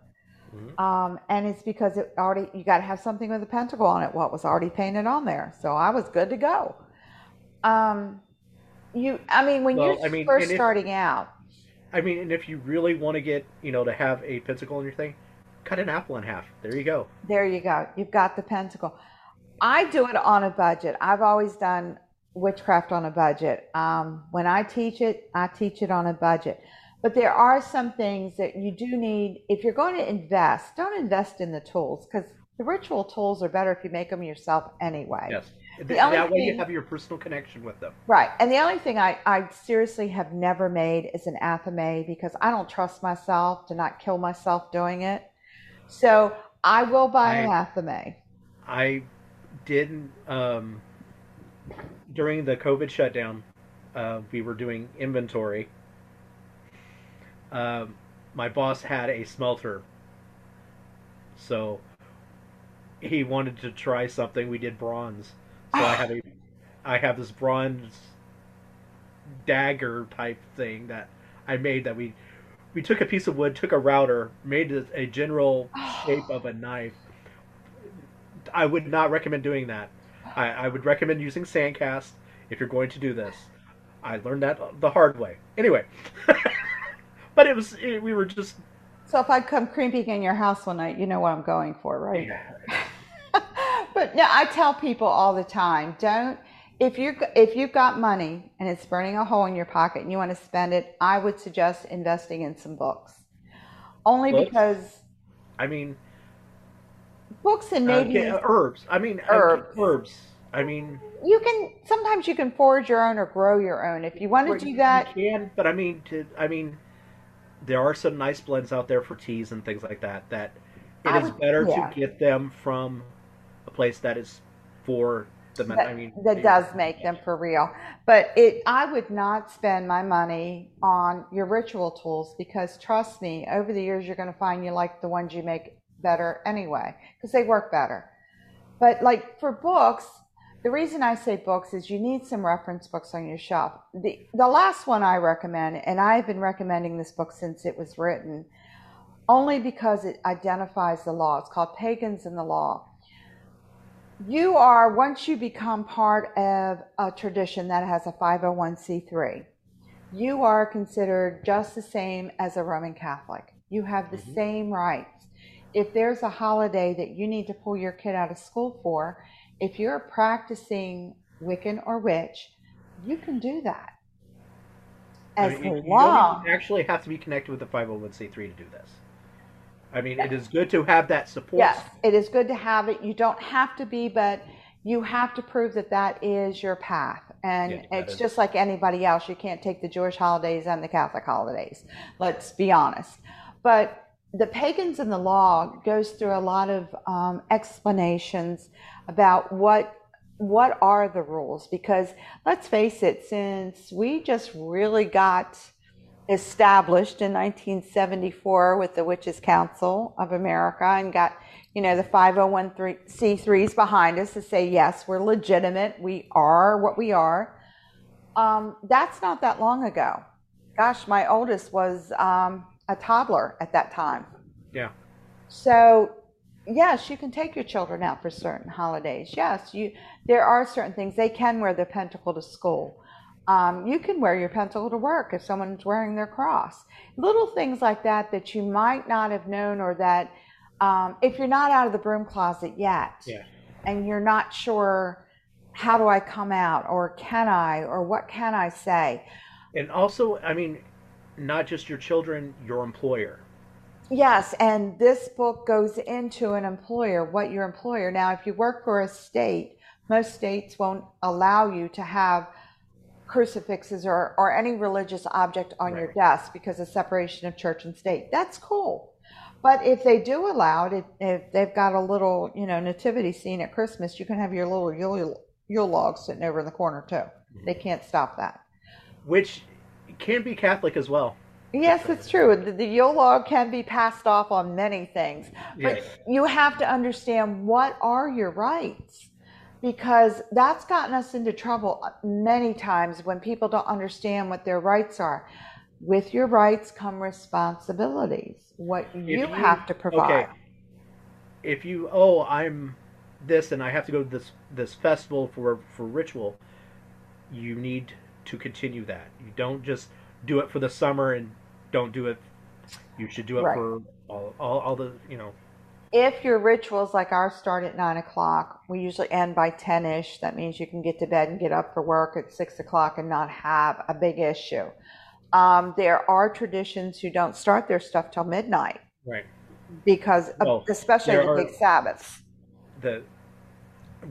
Mhm. Um, and it's because it already, you got to have something with a pentacle on it, what was already painted on there. So I was good to go. Um, you, I mean, when you're I mean, first if starting out, I mean, and if you really want to get, you know, to have a pentacle on your thing, cut an apple in half. There you go. there you go. You've got the pentacle. I do it on a budget. I've always done witchcraft on a budget. Um, when I teach it, I teach it on a budget. But there are some things that you do need. If you're going to invest, don't invest in the tools because the ritual tools are better if you make them yourself anyway. Yes. Th- The only that way you have your personal connection with them. right, and the only thing I, I seriously have never made is an athame because I don't trust myself to not kill myself doing it. So I will buy I athame. I did um, during the COVID shutdown. Uh, we were doing inventory. Um, my boss had a smelter, so he wanted to try something. We did bronze, so I have a [SIGHS] I have this bronze dagger type thing that I made that we we took a piece of wood, took a router, made it a general shape of a [SIGHS] knife. I would not recommend doing that. I, I would recommend using sandcast if you're going to do this. I learned that the hard way. Anyway, [LAUGHS] but it was it, we were just So if I come creeping in your house one night, you know what I'm going for, right? [LAUGHS] but no, I tell people all the time, don't if you if you've got money and it's burning a hole in your pocket and you want to spend it, I would suggest investing in some books. Only Books? because I mean books and uh, maybe ca- herbs. I mean uh, Herbs. herbs. I mean you can sometimes you can forage your own or grow your own. If you want to do that, You can, but I mean, to I mean, there are some nice blends out there for teas and things like that. That it is better yeah. to get them from a place that is for the. men- that, I mean, that does make them for real. But it, I would not spend my money on your ritual tools because trust me, over the years you're going to find you like the ones you make better anyway because they work better. But like for books, the reason I say books is you need some reference books on your shelf. The the last one I recommend, and I've been recommending this book since it was written, only because it identifies the law. It's called Pagans and the Law you are once you become part of a tradition that has a 501c3 you are considered just the same as a roman catholic you have the Mhm. same rights if there's a holiday that you need to pull your kid out of school for if you're practicing wiccan or witch you can do that I as mean, you- you don't actually have to be connected with the 501c3 to do this. I mean, it is good to have that support. Yes, it is good to have it. You don't have to be, but you have to prove that that is your path. And Yeah, it's is- just like anybody else. You can't take the Jewish holidays and the Catholic holidays. Let's be honest. But the pagans in the law goes through a lot of um, explanations about what what are the rules because let's face it since we just really got established in 1974 with the Witches Council of America and got, you know, the 501c3s behind us to say, yes, we're legitimate. We are what we are. Um, that's not that long ago. Gosh, my oldest was um, a toddler at that time. Yeah. So, yes, you can take your children out for certain holidays. Yes, you. There are certain things they can wear the pentacle to school. Um, you can wear your pentacle to work if someone's wearing their cross. Little things like that that you might not have known, or that um, if you're not out of the broom closet yet, Yeah. and you're not sure how do I come out, or can I, or what can I say. And also, I mean, not just your children, your employer. Yes, and this book goes into an employer, what your employer. Now, if you work for a state, most states won't allow you to have crucifixes or, or any religious object on your desk because of separation of church and state. That's cool. But if they do allow it, if, they've got a little, you know, nativity scene at Christmas, you can have your little Yule, Yule log sitting over in the corner too. Mm-hmm. They can't stop that. which can be Catholic as well. Yes, it's true. The, the Yule log can be passed off on many things. But Yes. you have to understand what are your rights because that's gotten us into trouble many times when people don't understand what their rights are. With your rights come responsibilities, what If you, have to provide. Okay. If you oh I'm this and I have to go to this this festival for for ritual, you need to continue that. You don't just do it for the summer and don't do it. You should do it Right. for all, all all the you know. If your rituals like ours start at nine o'clock, we usually end by 10 ish. That means you can get to bed and get up for work at six o'clock and not have a big issue. Um, there are traditions who don't start their stuff till midnight Right. because, Well, especially the big Sabbaths. the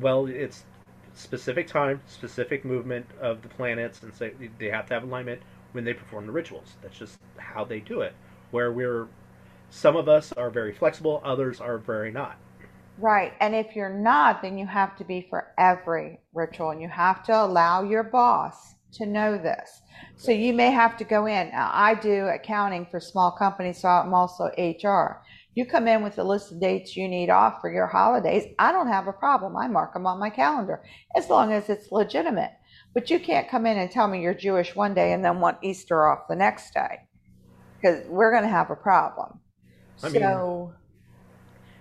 well it's specific time specific movement of the planets and so they have to have alignment when they perform the rituals that's just how they do it where we're some of us are very flexible others are very not Right. And if you're not, then you have to be for every ritual and you have to allow your boss to know this. So you may have to go in. I do accounting for small companies, so I'm also HR. You come in with a list of dates you need off for your holidays. I don't have a problem. I mark them on my calendar as long as it's legitimate. But you can't come in and tell me you're Jewish one day and then want Easter off the next day because we're going to have a problem. I mean, so.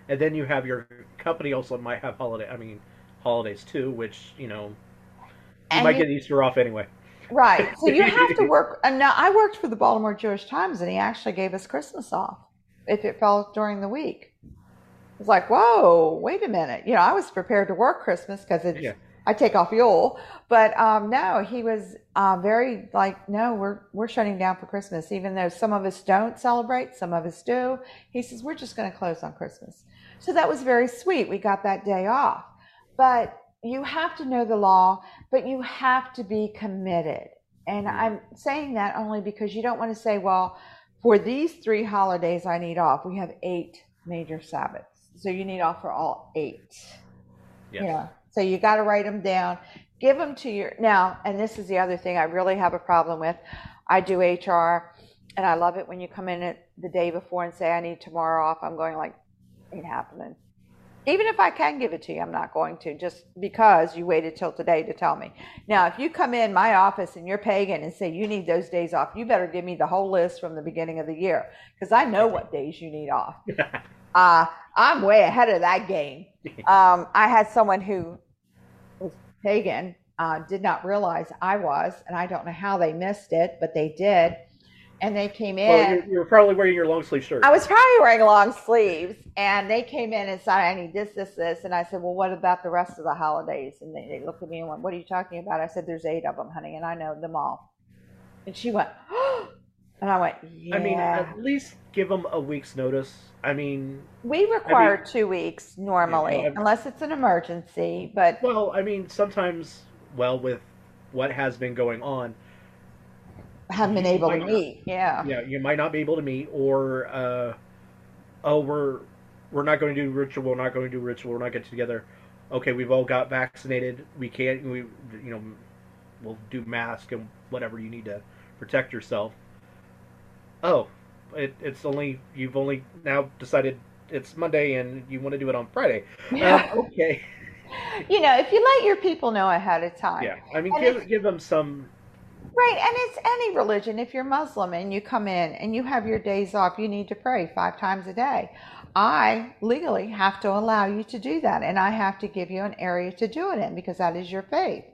and then you have your company also might have holiday i mean holidays too which you know you might you- get easter off anyway Right. So you have to [LAUGHS] work. And now I worked for the Baltimore Jewish Times, and he actually gave us Christmas off if it fell during the week. It's like, whoa, wait a minute. You know, I was prepared to work Christmas because it's. Yeah. I take off Yule, but um, no, he was uh, very like, no, we're we're shutting down for Christmas, even though some of us don't celebrate, some of us do. He says we're just going to close on Christmas, so that was very sweet. We got that day off, but you have to know the law, but you have to be committed. And I'm saying that only because you don't want to say, well, for these three holidays I need off. We have eight major Sabbaths, so you need off for all eight. Yes. Yeah. So you got to write them down, give them to your now. And this is the other thing I really have a problem with. I do HR, and I love it when you come in the day before and say I need tomorrow off. I'm going like, ain't happening. Even if I can give it to you, I'm not going to just because you waited till today to tell me. Now, if you come in my office and you're pagan and say you need those days off, you better give me the whole list from the beginning of the year because I know what days you need off. [LAUGHS] Uh, I'm way ahead of that game. Um, I had someone who was pagan, uh, did not realize I was, and I don't know how they missed it, but they did. And they came in. well, you're, you're probably wearing your long sleeve shirt. I was probably wearing long sleeves, and they came in and said, "I need this, this, this," and I said, "Well, what about the rest of the holidays?" And they, they looked at me and went, "What are you talking about?" I said, "There's eight of them, honey, and I know them all." And she went, [GASPS] and I went, "Yeah." I mean, at least give them a week's notice. I mean, we require two weeks normally, Yeah. unless it's an emergency. But well, I mean, sometimes, well, with what has been going on, haven't been able to not. meet. Yeah. yeah, you might not be able to meet, or uh, oh, we're we're not going to do ritual. We're not going to do ritual. We're not getting together. Okay, we've all got vaccinated. We can't. We you know, we'll do mask and whatever you need to protect yourself. Oh, it, it's only you've only now decided it's Monday and you want to do it on Friday. Yeah. [LAUGHS] Uh, okay. You know, if you let your people know ahead of time. Yeah, I mean, give give them some. Right, and it's any religion. If you're Muslim and you come in and you have your days off, you need to pray five times a day. I legally have to allow you to do that, and I have to give you an area to do it in because that is your faith.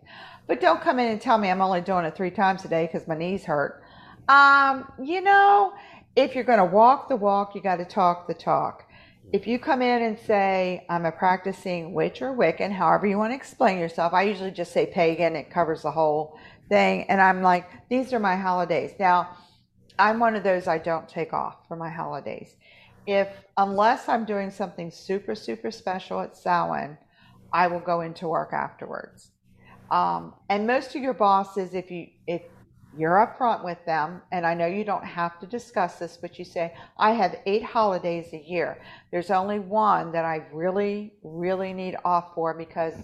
But don't come in and tell me I'm only doing it three times a day because my knees hurt. Um, you know, if you're going to walk the walk, you got to talk the talk. If you come in and say, I'm a practicing witch or Wiccan, however you want to explain yourself, I usually just say pagan, it covers the whole thing. And I'm like, these are my holidays. Now, I'm one of those I don't take off for my holidays. If, unless I'm doing something super, super special at Samhain, I will go into work afterwards. Um, and most of your bosses, if you, if you're upfront with them, and I know you don't have to discuss this, but you say, I have eight holidays a year. There's only one that I really, really need off for because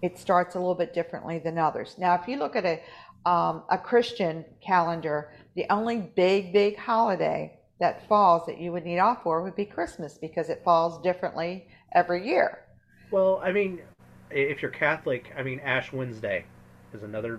it starts a little bit differently than others. Now, if you look at a, um, a Christian calendar, the only big, big holiday that falls that you would need off for would be Christmas because it falls differently every year. Well, I mean, if you're Catholic, I mean, Ash Wednesday is another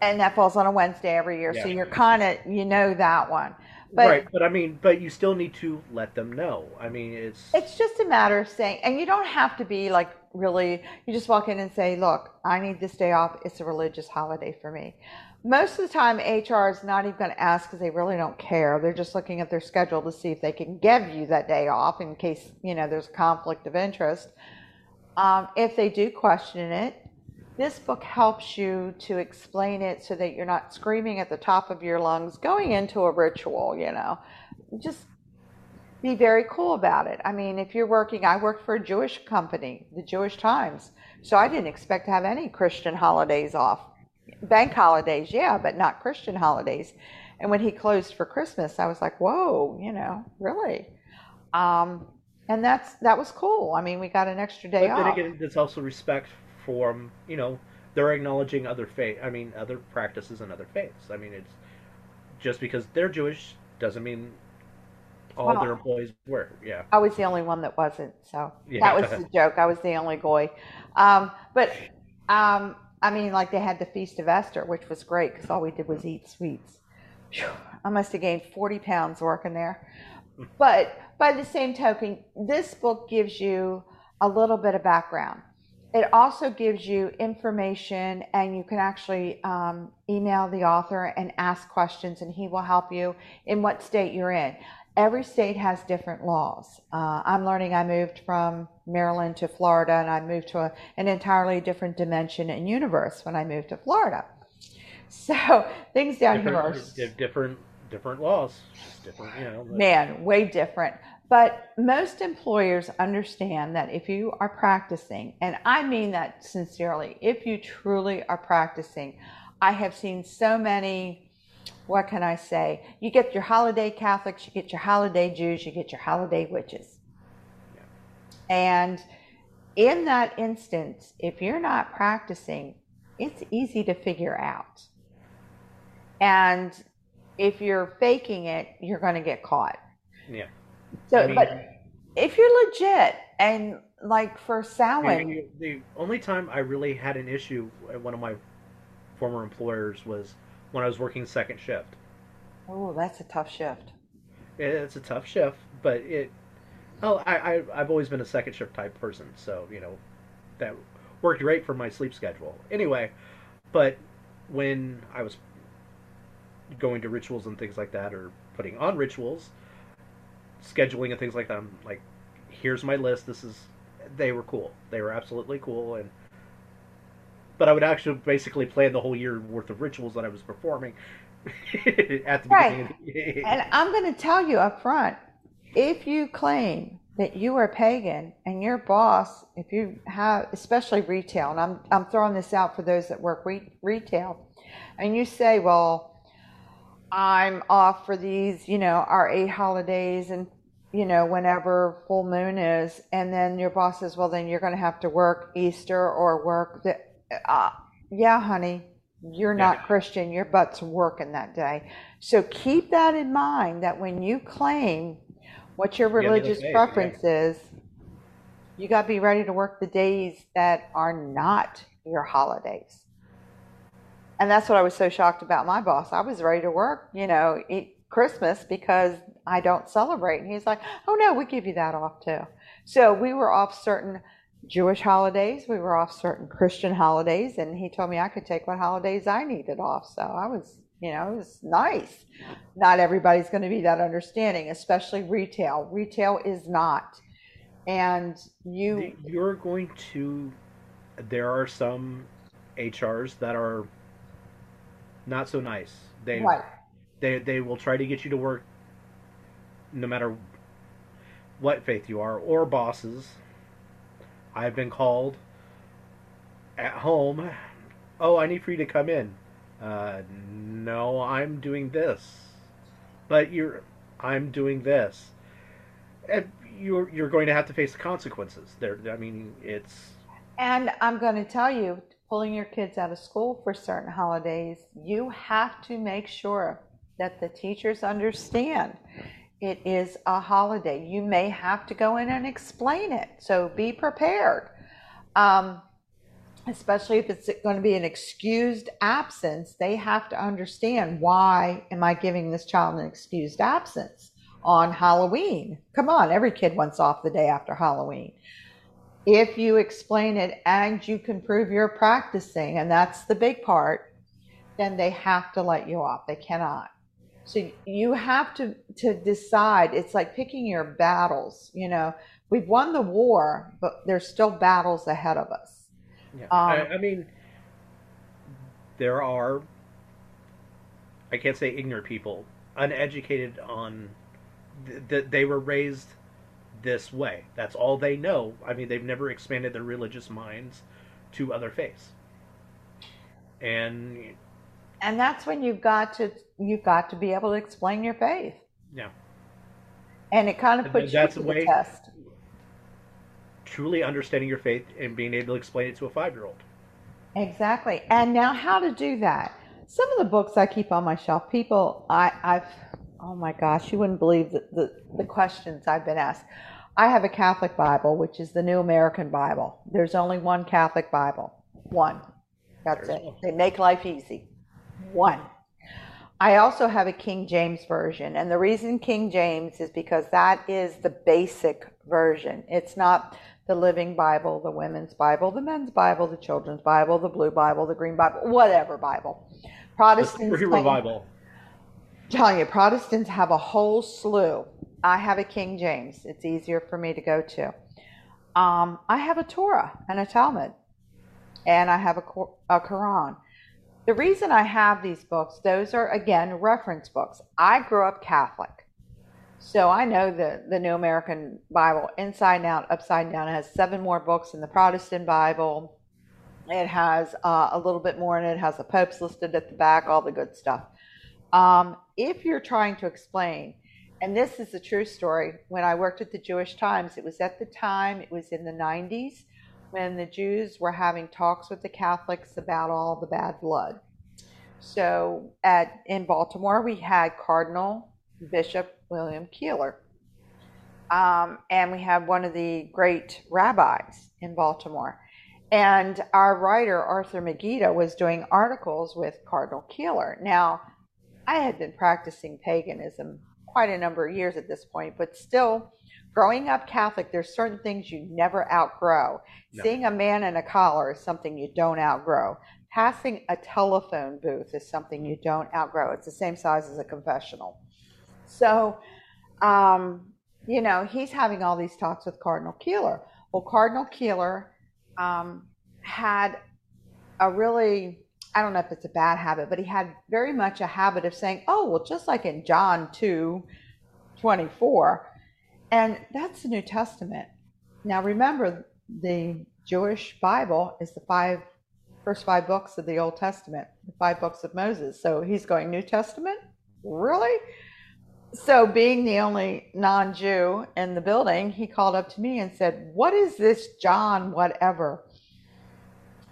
And that falls on a Wednesday every year. So you're kind of, you know that one. But right, but I mean, but you still need to let them know. I mean, it's It's just a matter of saying, and you don't have to be like really, you just walk in and say, look, I need this day off. It's a religious holiday for me. Most of the time, HR is not even going to ask because they really don't care. They're just looking at their schedule to see if they can give you that day off in case, you know, there's conflict of interest. Um, if they do question it, this book helps you to explain it so that you're not screaming at the top of your lungs going into a ritual, you know. Just be very cool about it. I mean, if you're working, I worked for a Jewish company, the Jewish Times, so I didn't expect to have any Christian holidays off. Bank holidays, yeah, but not Christian holidays. And when he closed for Christmas, I was like, whoa, you know, really? Um, and that's that was cool. I mean, we got an extra day but off. again, also respect for you know they're acknowledging other faith. I mean, other practices and other faiths. I mean, it's just because they're Jewish doesn't mean all Well- their employees were. Yeah, I was the only one that wasn't, so Yeah. that was the [LAUGHS] joke. I was the only goy. Um, but um, I mean, like they had the Feast of Esther, which was great because all we did was eat sweets. Phew, I must have gained 40 pounds working there. [LAUGHS] But by the same token, this book gives you a little bit of background. It also gives you information, and you can actually um, email the author and ask questions, and he will help you in what state you're in. Every state has different laws. Uh, I'm learning I moved from Maryland to Florida, and I moved to a, an entirely different dimension and universe when I moved to Florida. [LAUGHS] So things down different, here are different, different laws, just different, you know. man, way different. But most employers understand that if you are practicing, and I mean that sincerely, if you truly are practicing, I have seen so many, what can I say? You get your holiday Catholics, you get your holiday Jews, you get your holiday witches. And in that instance, if you're not practicing, it's easy to figure out. And if you're faking it, you're going to get caught. Yeah. So, I mean- but if you're legit and like for Samhain, The, the only time I really had an issue at one of my former employers was when I was working second shift. oh, that's a tough shift. It's a tough shift, but it. Oh, I, I I've always been a second shift type person, so you know that worked great for my sleep schedule. Anyway, but when I was going to rituals and things like that, or putting on rituals, scheduling and things like that, I'm like, here's my list. This is. They were cool. They were absolutely cool, and but I would actually basically plan the whole year worth of rituals that I was performing [LAUGHS] at the Right. beginning. [LAUGHS] And I'm going to tell you up front if you claim that you are pagan and your boss, if you have, especially retail, and I'm, I'm throwing this out for those that work re- retail, and you say, well, I'm off for these, you know, our eight holidays and, you know, whenever full moon is, and then your boss says, well, then you're going to have to work Easter or work the, uh, yeah, honey, you're not Yeah. Christian. Your butt's working that day. So keep that in mind that when you claim what your religious faith, preference is, you got to be ready to work the days that are not your holidays. And that's what I was so shocked about my boss. I was ready to work, you know, Christmas because I don't celebrate. And he's like, oh no, we give you that off too. So we were off certain Jewish holidays, we were off certain Christian holidays, and he told me I could take what holidays I needed off. So I was, you know, it was nice. Not everybody's going to be that understanding, especially retail. Retail is not. And you, You're going to. There are some HRs that are not so nice. They right, they they will try to get you to work, no matter what faith you are, or bosses. I've been called at home. Oh, I need for you to come in. Uh, no, I'm doing this. But you're, I'm doing this. And you're you're going to have to face the consequences. There, I mean, it's And I'm going to tell you, pulling your kids out of school for certain holidays, you have to make sure that the teachers understand it is a holiday. You may have to go in and explain it. So be prepared. Um, especially if it's going to be an excused absence, they have to understand why am I giving this child an excused absence on Halloween? Come on, every kid wants off the day after Halloween if you explain it and you can prove you're practicing, and that's the big part, then they have to let you off. They cannot. So you have to to decide. It's like picking your battles. You know, we've won the war, but there's still battles ahead of us. Yeah, Um, I, I mean, there are. I can't say ignorant people, uneducated on th- that they were raised this way. That's all they know. I mean, they've never expanded their religious minds to other faiths. And And that's when you've got to you've got to be able to explain your faith. yeah, And it kind of puts you to the the way- test. truly understanding your faith and being able to explain it to a five-year-old. Exactly. And now how to do that. Some of the books I keep on my shelf, people I, I've oh my gosh, you wouldn't believe the, the, the questions I've been asked. I have a Catholic Bible, which is the New American Bible. There's only one Catholic Bible. One. That's There's it. one. They make life easy. One. I also have a King James version, and the reason King James is because that is the basic version. It's not the Living Bible, the Women's Bible, the Men's Bible, the Children's Bible, the Blue Bible, the Green Bible, whatever Bible. Protestants. The revival. Telling you, Protestants have a whole slew. I have a King James. It's easier for me to go to. Um, I have a Torah and a Talmud, and I have a, a Quran. The reason I have these books, those are again reference books. I grew up Catholic. So I know the, the New American Bible inside and out, upside down. It has seven more books than the Protestant Bible. It has uh, a little bit more in it. It has the popes listed at the back, all the good stuff. Um, if you're trying to explain, and this is a true story, when I worked at the Jewish Times, it was at the time, it was in the 90s, when the Jews were having talks with the Catholics about all the bad blood. So at in Baltimore, we had Cardinal Bishop William Keeler. Um, and we had one of the great rabbis in Baltimore. And our writer, Arthur Magida, was doing articles with Cardinal Keeler. Now, I had been practicing paganism quite a number of years at this point, but still, growing up Catholic, there's certain things you never outgrow. No. Seeing a man in a collar is something you don't outgrow. Passing a telephone booth is something you don't outgrow. It's the same size as a confessional. So, um, you know, he's having all these talks with Cardinal Keeler. Well, Cardinal Keeler um, had a really, I don't know if it's a bad habit, but he had very much a habit of saying, oh, well, just like in John 2 24, and that's the New Testament. Now, remember, the Jewish Bible is the five first five books of the Old Testament, the five books of Moses. So he's going New Testament? Really? so being the only non-Jew in the building, he called up to me and said, "What is this John whatever?"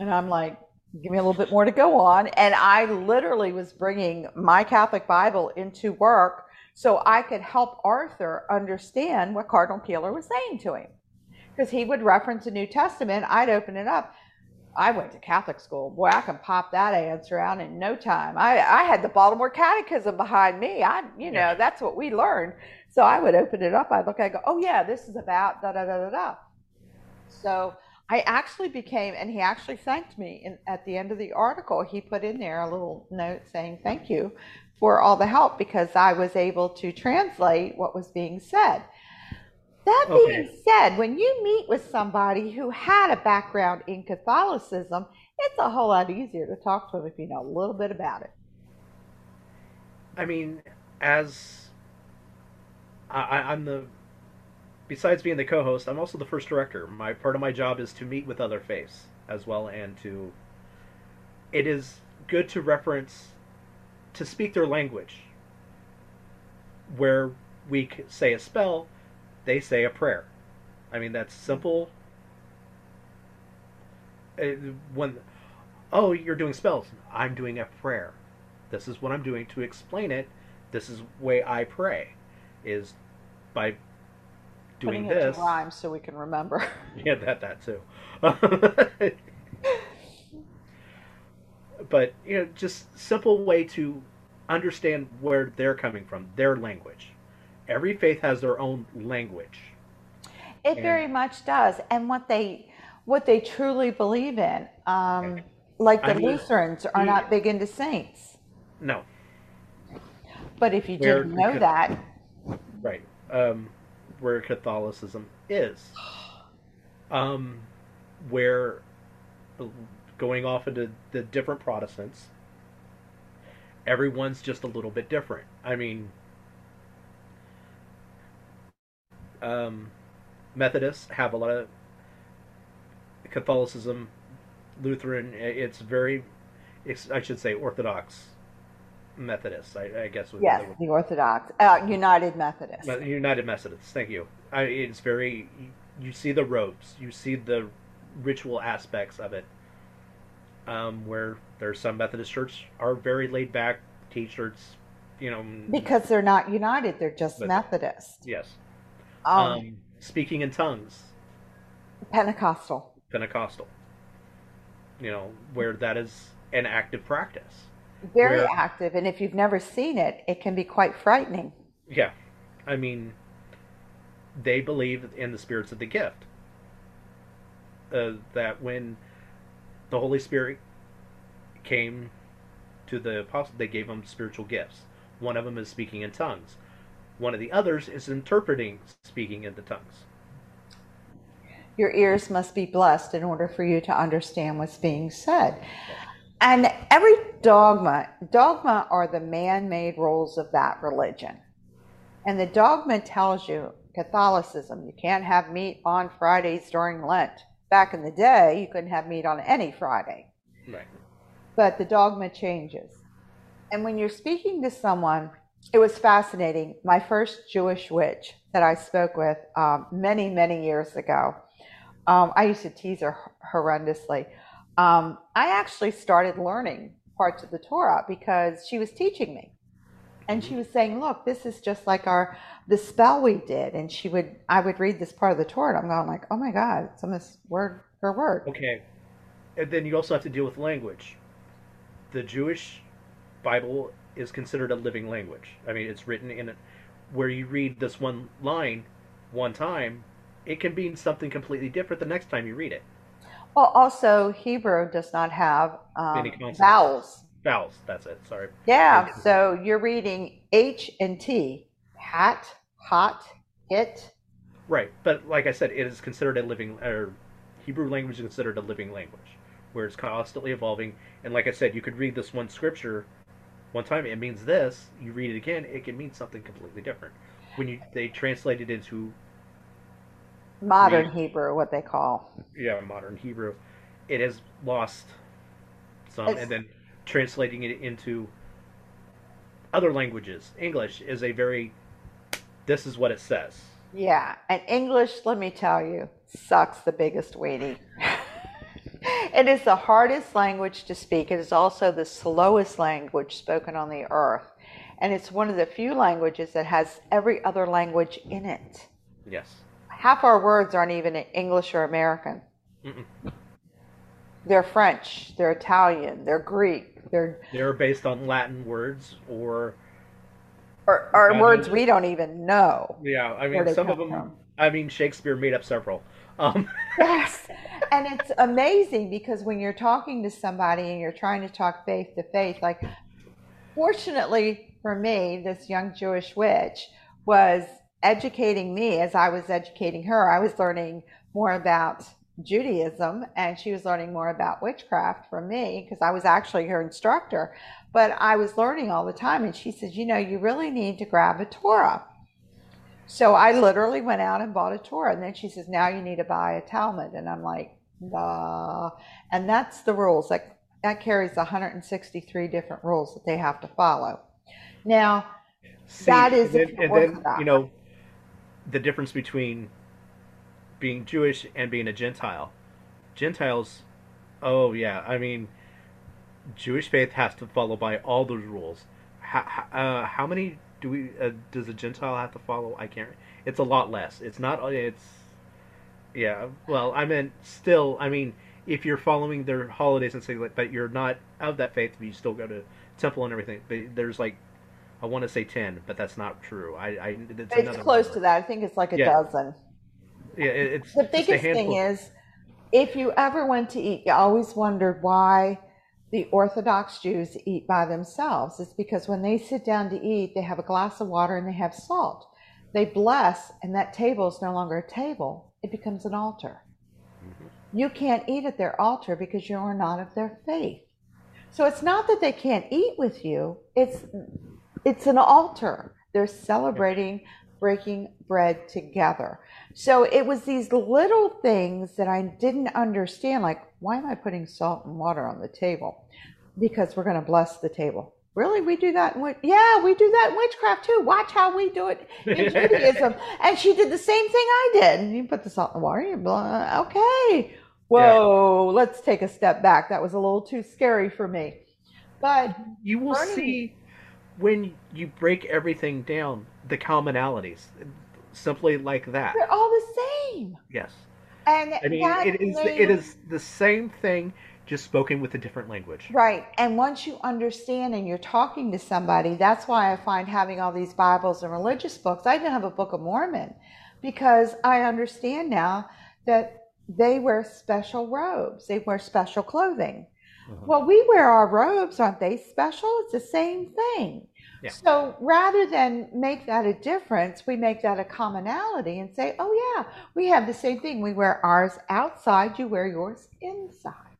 And I'm like, "Give me a little bit more to go on." And I literally was bringing my Catholic Bible into work so I could help Arthur understand what Cardinal Keeler was saying to him. Because he would reference the New Testament, I'd open it up. I went to Catholic school. Boy, I can pop that answer out in no time. I, I had the Baltimore Catechism behind me. I, you know, yeah. that's what we learned. So I would open it up. I'd look, I go, oh yeah, this is about da da da da da. So I actually became, and he actually thanked me in, at the end of the article. He put in there a little note saying thank you for all the help because I was able to translate what was being said. That being okay. said, when you meet with somebody who had a background in Catholicism, it's a whole lot easier to talk to them if you know a little bit about it. I mean, as I, am the, besides being the co-host, I'm also the first director. My part of my job is to meet with other faiths as well, and to. It is good to reference, to speak their language. Where we say a spell, they say a prayer. I mean, that's simple. Uh, when, oh, you're doing spells. I'm doing a prayer. This is what I'm doing to explain it. This is way I pray, is by doing Putting this. It to rhyme so we can remember. [LAUGHS] yeah, that that too. [LAUGHS] but you know, just simple way to understand where they're coming from, their language every faith has their own language. It and, very much does, and what they what they truly believe in. Um, like the I mean, Lutherans are not big into saints. No. But if you where didn't know that, right, um, where Catholicism is, [SIGHS] um, where going off into the different Protestants, everyone's just a little bit different. I mean, um, Methodists have a lot of Catholicism, Lutheran. It's very, it's, I should say, Orthodox Methodists. I, I guess. Yes, the, the Orthodox uh, United Methodists. United Methodists. Thank you. I, it's very. You see the robes. You see the ritual aspects of it. Um, where there's some Methodist churches are very laid back T-shirts, you know. Because they're not united; they're just but, Methodist. Yes. Um, um, speaking in tongues. Pentecostal. Pentecostal. You know, where that is an active practice. Very where, active, and if you've never seen it, it can be quite frightening. Yeah. I mean, they believe in the spirits of the gift. uh, that when the Holy Spirit came to the apostles, they gave them spiritual gifts. One of them is speaking in tongues. One of the others is interpreting speaking in the tongues. Your ears must be blessed in order for you to understand what's being said. And every dogma, dogma are the man made rules of that religion. And the dogma tells you Catholicism, you can't have meat on Fridays during Lent. Back in the day, you couldn't have meat on any Friday. Right. But the dogma changes. And when you're speaking to someone, it was fascinating. My first Jewish witch that I spoke with um, many, many years ago, um, I used to tease her horrendously. Um, I actually started learning parts of the Torah because she was teaching me. And she was saying, look, this is just like our the spell we did. And she would I would read this part of the Torah and I'm going like, oh my God, it's almost word for word. Okay. And then you also have to deal with language. The Jewish Bible is considered a living language. I mean, it's written in it where you read this one line one time, it can mean something completely different the next time you read it. Well, also Hebrew does not have um, vowels. Vowels. That's it. Sorry. Yeah. So you're reading H and T. Hat, hot, hit. Right, but like I said, it is considered a living or Hebrew language is considered a living language, where it's constantly evolving. And like I said, you could read this one scripture one time, it means this. You read it again, it can mean something completely different. When you they translate it into modern Hebrew, what they call. Yeah, modern Hebrew. It has lost some, it's, and then translating it into other languages. English is a very. This is what it says. Yeah, and English, let me tell you, sucks the biggest weenie. [LAUGHS] it is the hardest language to speak. It is also the slowest language spoken on the earth. And it's one of the few languages that has every other language in it. Yes half our words aren't even English or American. Mm-mm. They're French, they're Italian, they're Greek, they're they're based on Latin words or or, or words we don't even know. Yeah, I mean some of them. From. I mean Shakespeare made up several. Um. [LAUGHS] yes, and it's amazing because when you're talking to somebody and you're trying to talk faith to faith, like fortunately for me, this young Jewish witch was educating me as I was educating her. I was learning more about Judaism and she was learning more about witchcraft from me because I was actually her instructor. But I was learning all the time and she says, you know, you really need to grab a Torah. So I literally went out and bought a Torah. And then she says, now you need to buy a Talmud. And I'm like, nah. And that's the rules. That, that carries 163 different rules that they have to follow. Now, See, that is and and then you know the difference between being Jewish and being a Gentile. Gentiles, oh yeah, I mean, Jewish faith has to follow by all those rules. How, uh, how many do we uh, does a Gentile have to follow? I can't. It's a lot less. It's not. It's yeah. Well, I mean, still, I mean, if you're following their holidays and things like, but you're not of that faith, but you still go to temple and everything. But there's like I want to say ten, but that's not true. I, I it's, it's close number. to that. I think it's like a yeah. dozen. Yeah, it's the biggest thing is if you ever went to eat, you always wondered why the Orthodox Jews eat by themselves. It's because when they sit down to eat, they have a glass of water and they have salt. They bless, and that table is no longer a table; it becomes an altar. Mm-hmm. You can't eat at their altar because you are not of their faith. So it's not that they can't eat with you; it's it's an altar. They're celebrating breaking bread together. So it was these little things that I didn't understand. Like, why am I putting salt and water on the table? Because we're going to bless the table. Really, we do that in yeah, we do that in witchcraft too. Watch how we do it in [LAUGHS] Judaism. and she did the same thing I did. You put the salt in the water. You blah, okay. Whoa, yeah. let's take a step back. That was a little too scary for me. But you will see when you break everything down, the commonalities, simply like that. They're all the same. Yes. And I mean, it is made... it is the same thing, just spoken with a different language. Right. And once you understand and you're talking to somebody, that's why I find having all these Bibles and religious books. I even have a Book of Mormon because I understand now that they wear special robes, they wear special clothing. Mhm. Well, we wear our robes, aren't they special? It's the same thing. Yeah. So rather than make that a difference, we make that a commonality and say, oh, yeah, we have the same thing. We wear ours outside, you wear yours inside.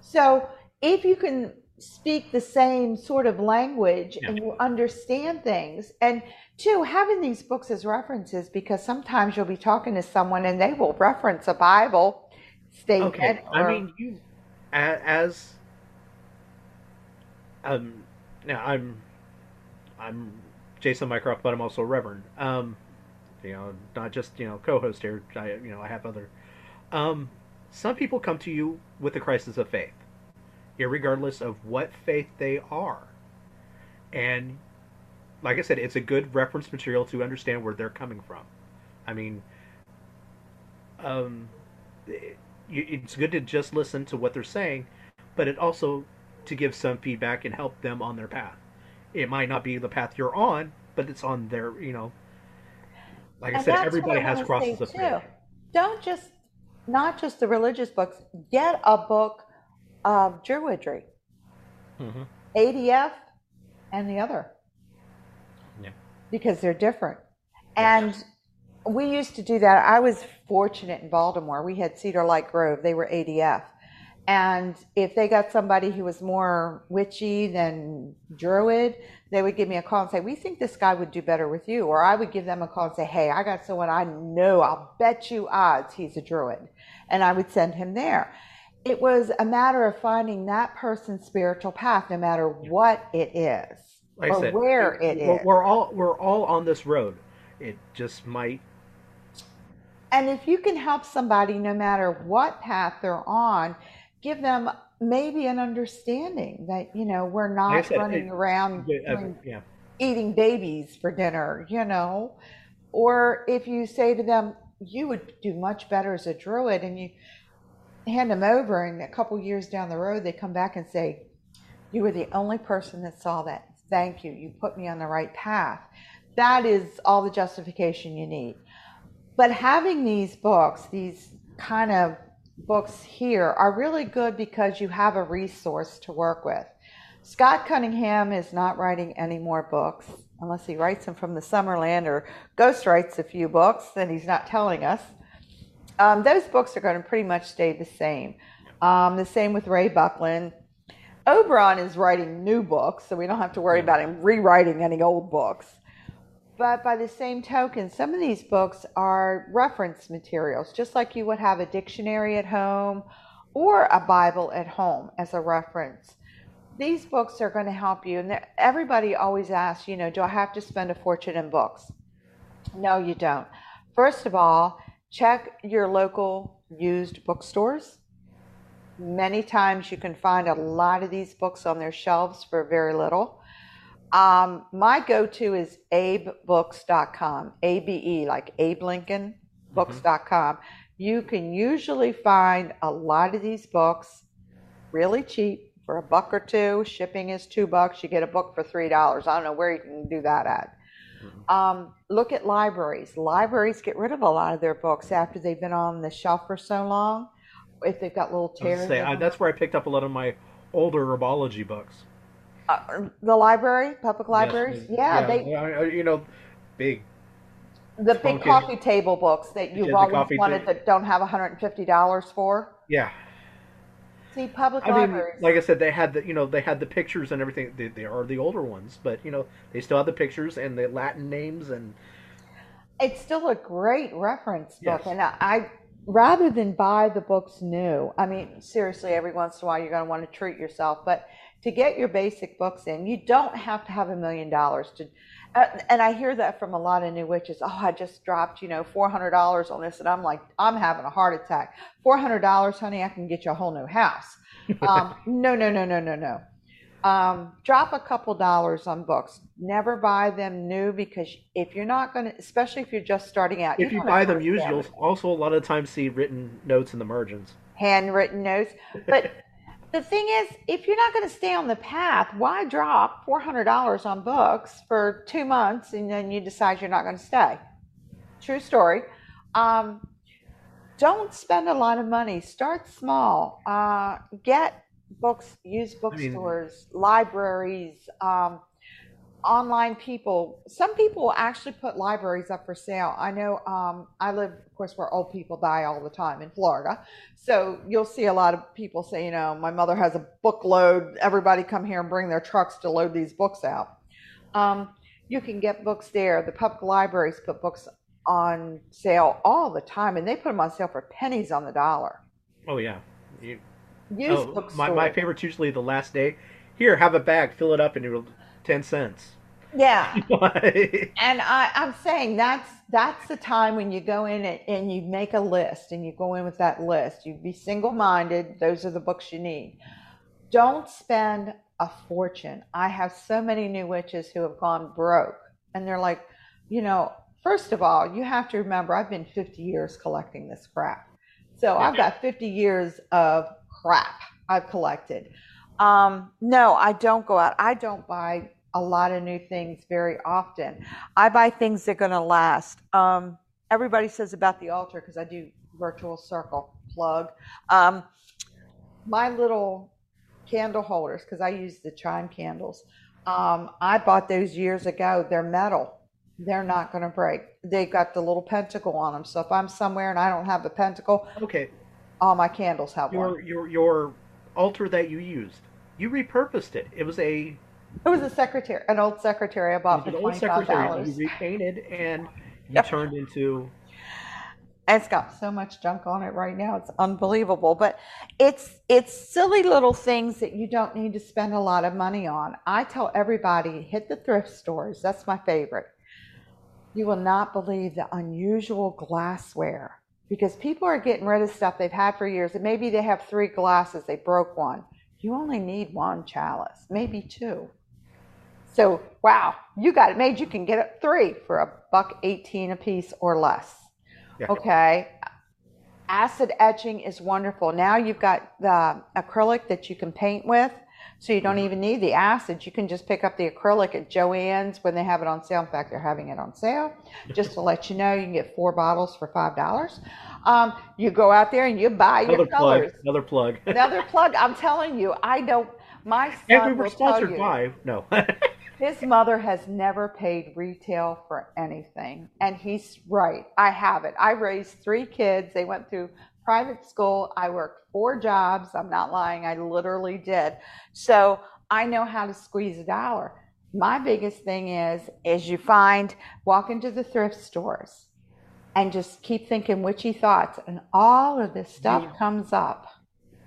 So if you can speak the same sort of language Yeah. and you understand things, and two, having these books as references, because sometimes you'll be talking to someone and they will reference a Bible statement. Okay, I mean you as um now I'm I'm Jason Highcorrell, but I'm also a Reverend. Um, you know, not just you know co-host here. I you know I have other. Um, some people come to you with a crisis of faith, irregardless of what faith they are, and like I said, it's a good reference material to understand where they're coming from. I mean, um, it- it's good to just listen to what they're saying, but it also to give some feedback and help them on their path. It might not be the path you're on, but it's on their, you know. Like I And said, everybody I has crosses of faith. Don't just, not just the religious books, get a book of Druidry, hmm ADF, and the other. Yeah. Because they're different. Yeah. And we used to do that. I was fortunate in Baltimore. We had Cedar Light Grove, they were ADF. And if they got somebody who was more witchy than druid, they would give me a call and say, We think this guy would do better with you. Or I would give them a call and say, Hey, I got someone I know, I'll bet you odds he's a druid. And I would send him there. It was a matter of finding that person's spiritual path, no matter what it is Like or said, where it we're, we're all we're all on this road. It just might. And if you can help somebody, no matter what path they're on, give them maybe an understanding that, you know, we're not Like said, running it- around Yeah, doing- yeah. eating babies for dinner, you know. Or if you say to them, you would do much better as a druid, and you hand them over, and a couple years down the road, they come back and say, You were the only person that saw that. Thank you. You put me on the right path. That is all the justification you need. But having these books, these kind of books here, are really good because you have a resource to work with. Scott Cunningham is not writing any more books unless he writes them from the Summerland or ghost writes a few books that he's not telling us. Um, those books are going to pretty much stay the same. Um, the same with Ray Buckland. Oberon is writing new books, so we don't have to worry about him rewriting any old books. But by the same token, some of these books are reference materials, just like you would have a dictionary at home or a Bible at home as a reference. These books are going to help you. And everybody always asks, you know, do I have to spend a fortune in books? No, you don't. First of all, check your local used bookstores. Many times you can find a lot of these books on their shelves for very little. Um, my go-to is abebooks.com, A-B-E, like Abe Lincoln, books.com. You can usually find a lot of these books really cheap for a buck or two. Shipping is two bucks. You get a book for three dollars. I don't know where you can do that at. Um, look at libraries. Libraries get rid of a lot of their books after they've been on the shelf for so long. If they've got little tears. gonna say, in I, them. that's where I picked up a lot of my older herbology books. Uh, the library, public libraries. Yes, yeah, they I- I- you know, big. the big coffee table books that you've Yeah, always wanted that don't have $150 for. Yeah, See, public I mean, libraries. like I said, they had the you know they had the pictures and everything. They, they are the older ones, but you know they still have the pictures and the Latin names and it's still a great reference book Yes. and I, I rather than buy the books new i mean seriously every once in a while you're going to want to treat yourself but to get your basic books in you don't have to have a million dollars to uh, and i hear that from a lot of new witches oh i just dropped you know $400 on this and i'm like i'm having a heart attack $400 honey i can get you a whole new house [LAUGHS] um, no no no no no no um, drop a couple dollars on books. Never buy them new because if you're not going to, especially if you're just starting out, if you buy them used, you'll also a lot of times see written notes in the margins. handwritten notes. But [LAUGHS] the thing is, if you're not going to stay on the path, why drop four hundred dollars on books for two months and then you decide you're not going to stay? True story. Um, don't spend a lot of money. Start small. Uh, get books, use bookstores, I mean, libraries, um, online people. Some people actually put libraries up for sale. I know um, I live, of course, where old people die all the time in Florida. So you'll see a lot of people say, you know, my mother has a book load. Everybody come here and bring their trucks to load these books out. Um, you can get books there. The public libraries put books on sale all the time, and they put them on sale for pennies on the dollar. Oh yeah, you, Use oh, my my favorite's usually the last day. Here, have a bag, fill it up, and it'll ten cents. Yeah, [LAUGHS] and I, I'm saying that's that's the time when you go in and, and you make a list, and you go in with that list. You be single minded. Those are the books you need. Don't spend a fortune. I have so many new witches who have gone broke, and they're like, you know, First of all, you have to remember I've been 50 years collecting this crap. So I've got 50 years of crap I've collected. Um, no, I don't go out. I don't buy a lot of new things very often. I buy things that are going to last. Um, everybody says about the altar because I do virtual circle plug. Um, my little candle holders because I use the chime candles. Um, I bought those years ago. They're metal they're not going to break. They've got the little pentacle on them. So if I'm somewhere and I don't have the pentacle, okay, all my candles have your, one. Your your altar that you used, you repurposed it. It was a. It was a secretary, an old secretary I bought for twenty five dollars. You repainted and you yep. turned into. It's got so much junk on it right now; it's unbelievable. But it's it's silly little things that you don't need to spend a lot of money on. I tell everybody hit the thrift stores. That's my favorite you will not believe the unusual glassware because people are getting rid of stuff they've had for years. And maybe they have three glasses, they broke one. You only need one chalice, maybe two. So, wow, you got it made. You can get it three for a buck 18 a piece or less. Yeah. Okay. Acid etching is wonderful. Now you've got the acrylic that you can paint with. So you don't mm-hmm. even need the acid. You can just pick up the acrylic at Joann's when they have it on sale. In fact, they're having it on sale. [LAUGHS] Just to let you know, you can get four bottles for five dollars. Um, you go out there and you buy another your colors. Plug, another plug. another plug. I'm telling you, I don't. My son and we were sponsored by no. [LAUGHS] his mother has never paid retail for anything, and he's right. I have it. I raised three kids. They went through private school. I worked four jobs. I'm not lying. I literally did. So I know how to squeeze a dollar. My biggest thing is, is you find, walk into the thrift stores and just keep thinking witchy thoughts and all of this stuff you, comes up.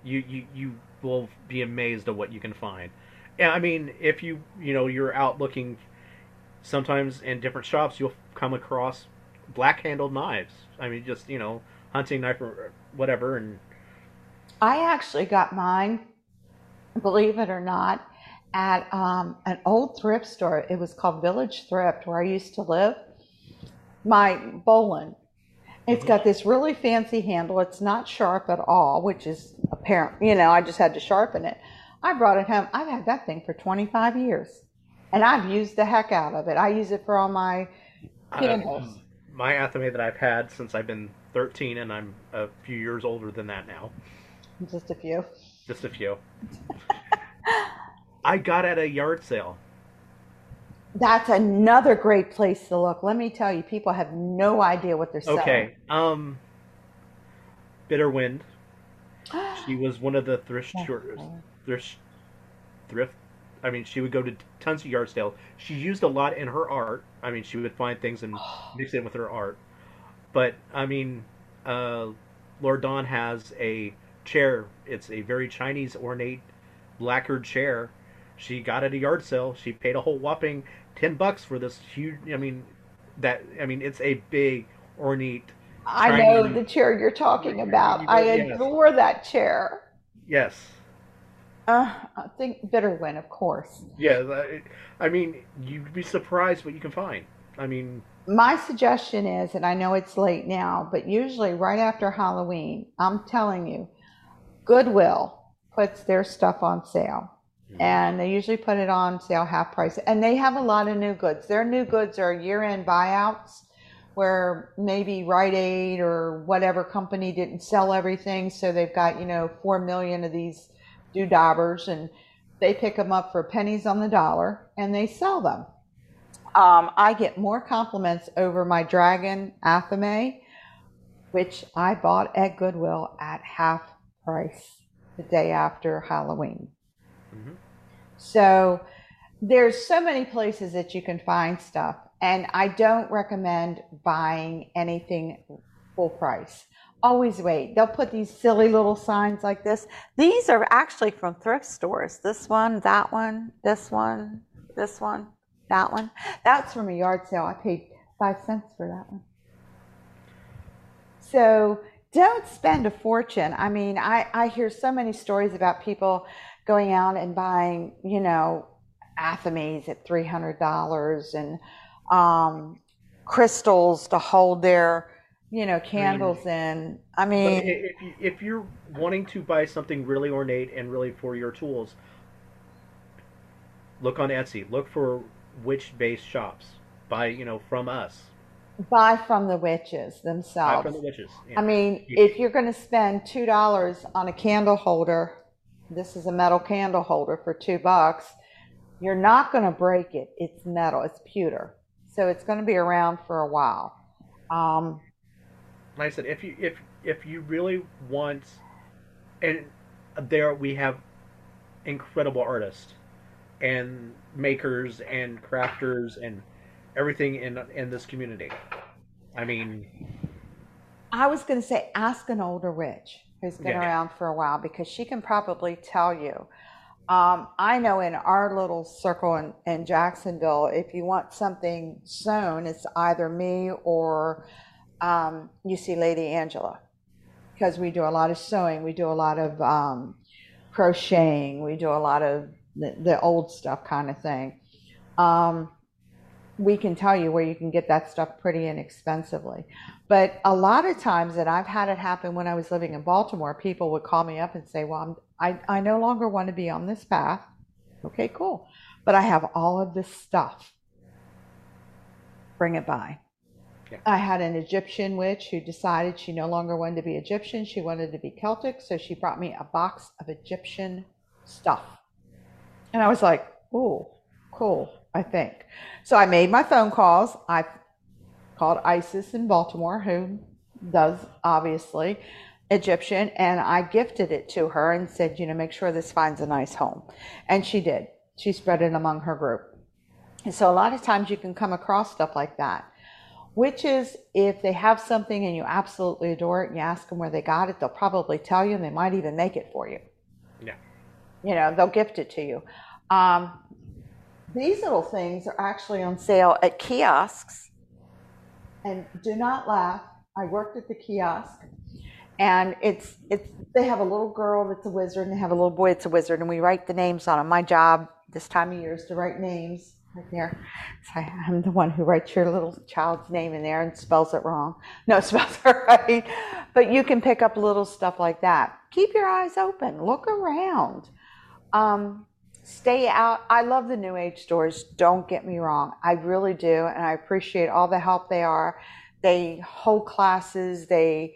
You, you, you will be amazed at what you can find. I mean, if you, you know, you're out looking sometimes in different shops, you'll come across black handled knives. I mean, just, you know, hunting knife or whatever. And I actually got mine, believe it or not, at um, an old thrift store. It was called Village Thrift, where I used to live. My boline. It's got this really fancy handle. It's not sharp at all, which is apparent. You know, I just had to sharpen it. I brought it home. I've had that thing for 25 years, and I've used the heck out of it. I use it for all my candles. Uh, my Athame that I've had since I've been 13, and I'm a few years older than that now. Just a few. Just a few. [LAUGHS] I got at a yard sale. That's another great place to look. Let me tell you, people have no idea what they're selling. Okay. Um, Bitter Wind. [GASPS] She was one of the thrift thrift thrift. I mean, she would go to tons of yard sales. She used a lot in her art. I mean, she would find things and [SIGHS] mix it with her art. But I mean, uh, Lord Don has a chair. It's a very Chinese ornate lacquered chair. She got at a yard sale. She paid a whole whopping ten bucks for this huge. I mean, that I mean, it's a big ornate. I know the chair you're talking about. I adore yes. that chair. Yes. Uh, I think Bitterwind, of course. Yeah, I mean, you'd be surprised what you can find. I mean, my suggestion is, and I know it's late now, but usually right after Halloween, I'm telling you, Goodwill puts their stuff on sale. Mm-hmm. And they usually put it on sale half price. And they have a lot of new goods. Their new goods are year end buyouts where maybe Rite Aid or whatever company didn't sell everything, so they've got you know four million of these doodabbers, and they pick them up for pennies on the dollar and they sell them. Um, I get more compliments over my Dragon Athame, which I bought at Goodwill at half price the day after Halloween. Mm-hmm. So there's so many places that you can find stuff, and I don't recommend buying anything full price. Always wait. They'll put these silly little signs like this. These are actually from thrift stores. This one, that one, this one, this one, that one. That's from a yard sale. I paid five cents for that one. So don't spend a fortune. I mean, I, I hear so many stories about people going out and buying, you know, Athames at $300 and um, crystals to hold their, you know, candles in. I mean, if, if you're wanting to buy something really ornate and really for your tools, look on Etsy. Look for witch-based shops. Buy, you know, from us. Buy from the witches themselves. Buy from the witches. Yeah. I mean, you, if you're going to spend two dollars on a candle holder, this is a metal candle holder for two bucks. You're not going to break it. It's metal. It's pewter, so it's going to be around for a while. Um, like I said, if you if if you really want, and there we have incredible artists and makers and crafters and everything in in this community. I mean, I was going to say, ask an older witch who's been yeah. around for a while because she can probably tell you. Um, I know in our little circle in, in Jacksonville, if you want something sewn, it's either me or um, you see Lady Angela because we do a lot of sewing, we do a lot of um, crocheting, we do a lot of the, the old stuff kind of thing. Um, we can tell you where you can get that stuff pretty inexpensively. But a lot of times that I've had it happen when I was living in Baltimore, people would call me up and say, Well, I'm, I, I no longer want to be on this path. Okay, cool. But I have all of this stuff. Bring it by. I had an Egyptian witch who decided she no longer wanted to be Egyptian. She wanted to be Celtic. So she brought me a box of Egyptian stuff. And I was like, oh, cool, I think. So I made my phone calls. I called Isis in Baltimore, who does obviously Egyptian, and I gifted it to her and said, you know, make sure this finds a nice home. And she did. She spread it among her group. And so a lot of times you can come across stuff like that. Which is, if they have something and you absolutely adore it and you ask them where they got it, they'll probably tell you and they might even make it for you. Yeah. You know, they'll gift it to you. Um, these little things are actually on sale at kiosks. And do not laugh. I worked at the kiosk, and it's it's they have a little girl that's a wizard, and they have a little boy that's a wizard, and we write the names on them. My job this time of year is to write names right there. I'm the one who writes your little child's name in there and spells it wrong. No, [LAUGHS] spells it right. But you can pick up little stuff like that. Keep your eyes open. Look around. Um, stay out. I love the New Age stores. Don't get me wrong. I really do. And I appreciate all the help they are. They hold classes. They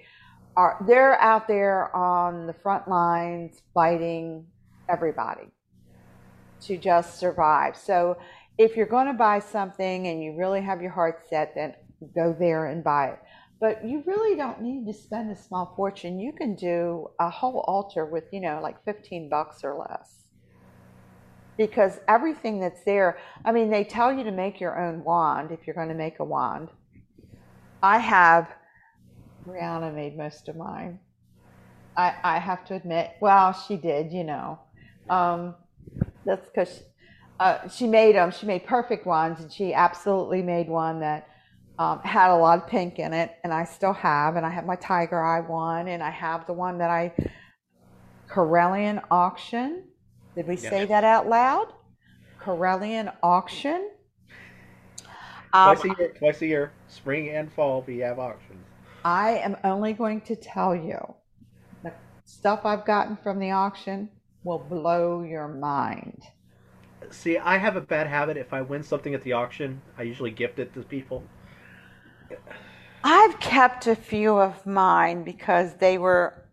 are, they're out there on the front lines fighting everybody to just survive. So if you're going to buy something and you really have your heart set, then go there and buy it. But you really don't need to spend a small fortune. You can do a whole altar with, you know, like 15 bucks or less because everything that's there, I mean, they tell you to make your own wand if you're going to make a wand. I have, Brianna made most of mine. I, I have to admit, well, she did, you know. Um, that's because uh, she made them. She made perfect ones, and she absolutely made one that um, had a lot of pink in it, and I still have. And I have my tiger eye one, and I have the one that I Correllian auction did we say that out loud? Correllian auction. Um, twice a year, twice a year, spring and fall, we have auctions. I am only going to tell you the stuff I've gotten from the auction will blow your mind. See, I have a bad habit. If I win something at the auction, I usually gift it to people. I've kept a few of mine because they were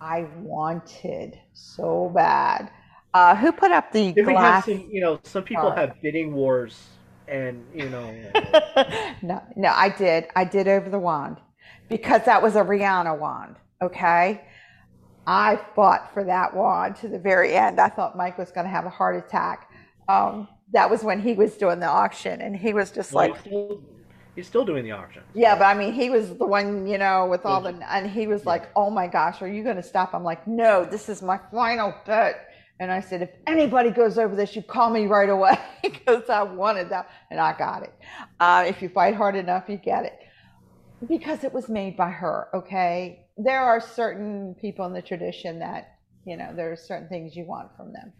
I wanted so bad. Uh, who put up the Did glass? some, you know, some people have bidding wars, and you know, [LAUGHS] no, no, I did. I did over the wand because that was a Brianna wand. Okay. I fought for that wand to the very end. I thought Mike was going to have a heart attack. Um, that was when he was doing the auction, and he was just well, like, he's, still, he's still doing the auction. yeah, but I mean, he was the one, you know, with all the, and he was Yeah. like, oh my gosh, are you going to stop? I'm like, no, this is my final bet. And I said, if anybody goes over this, you call me right away [LAUGHS] because I wanted that, and I got it. Uh, if you fight hard enough, you get it. Because it was made by her, okay? There are certain people in the tradition that, you know, there are certain things you want from them.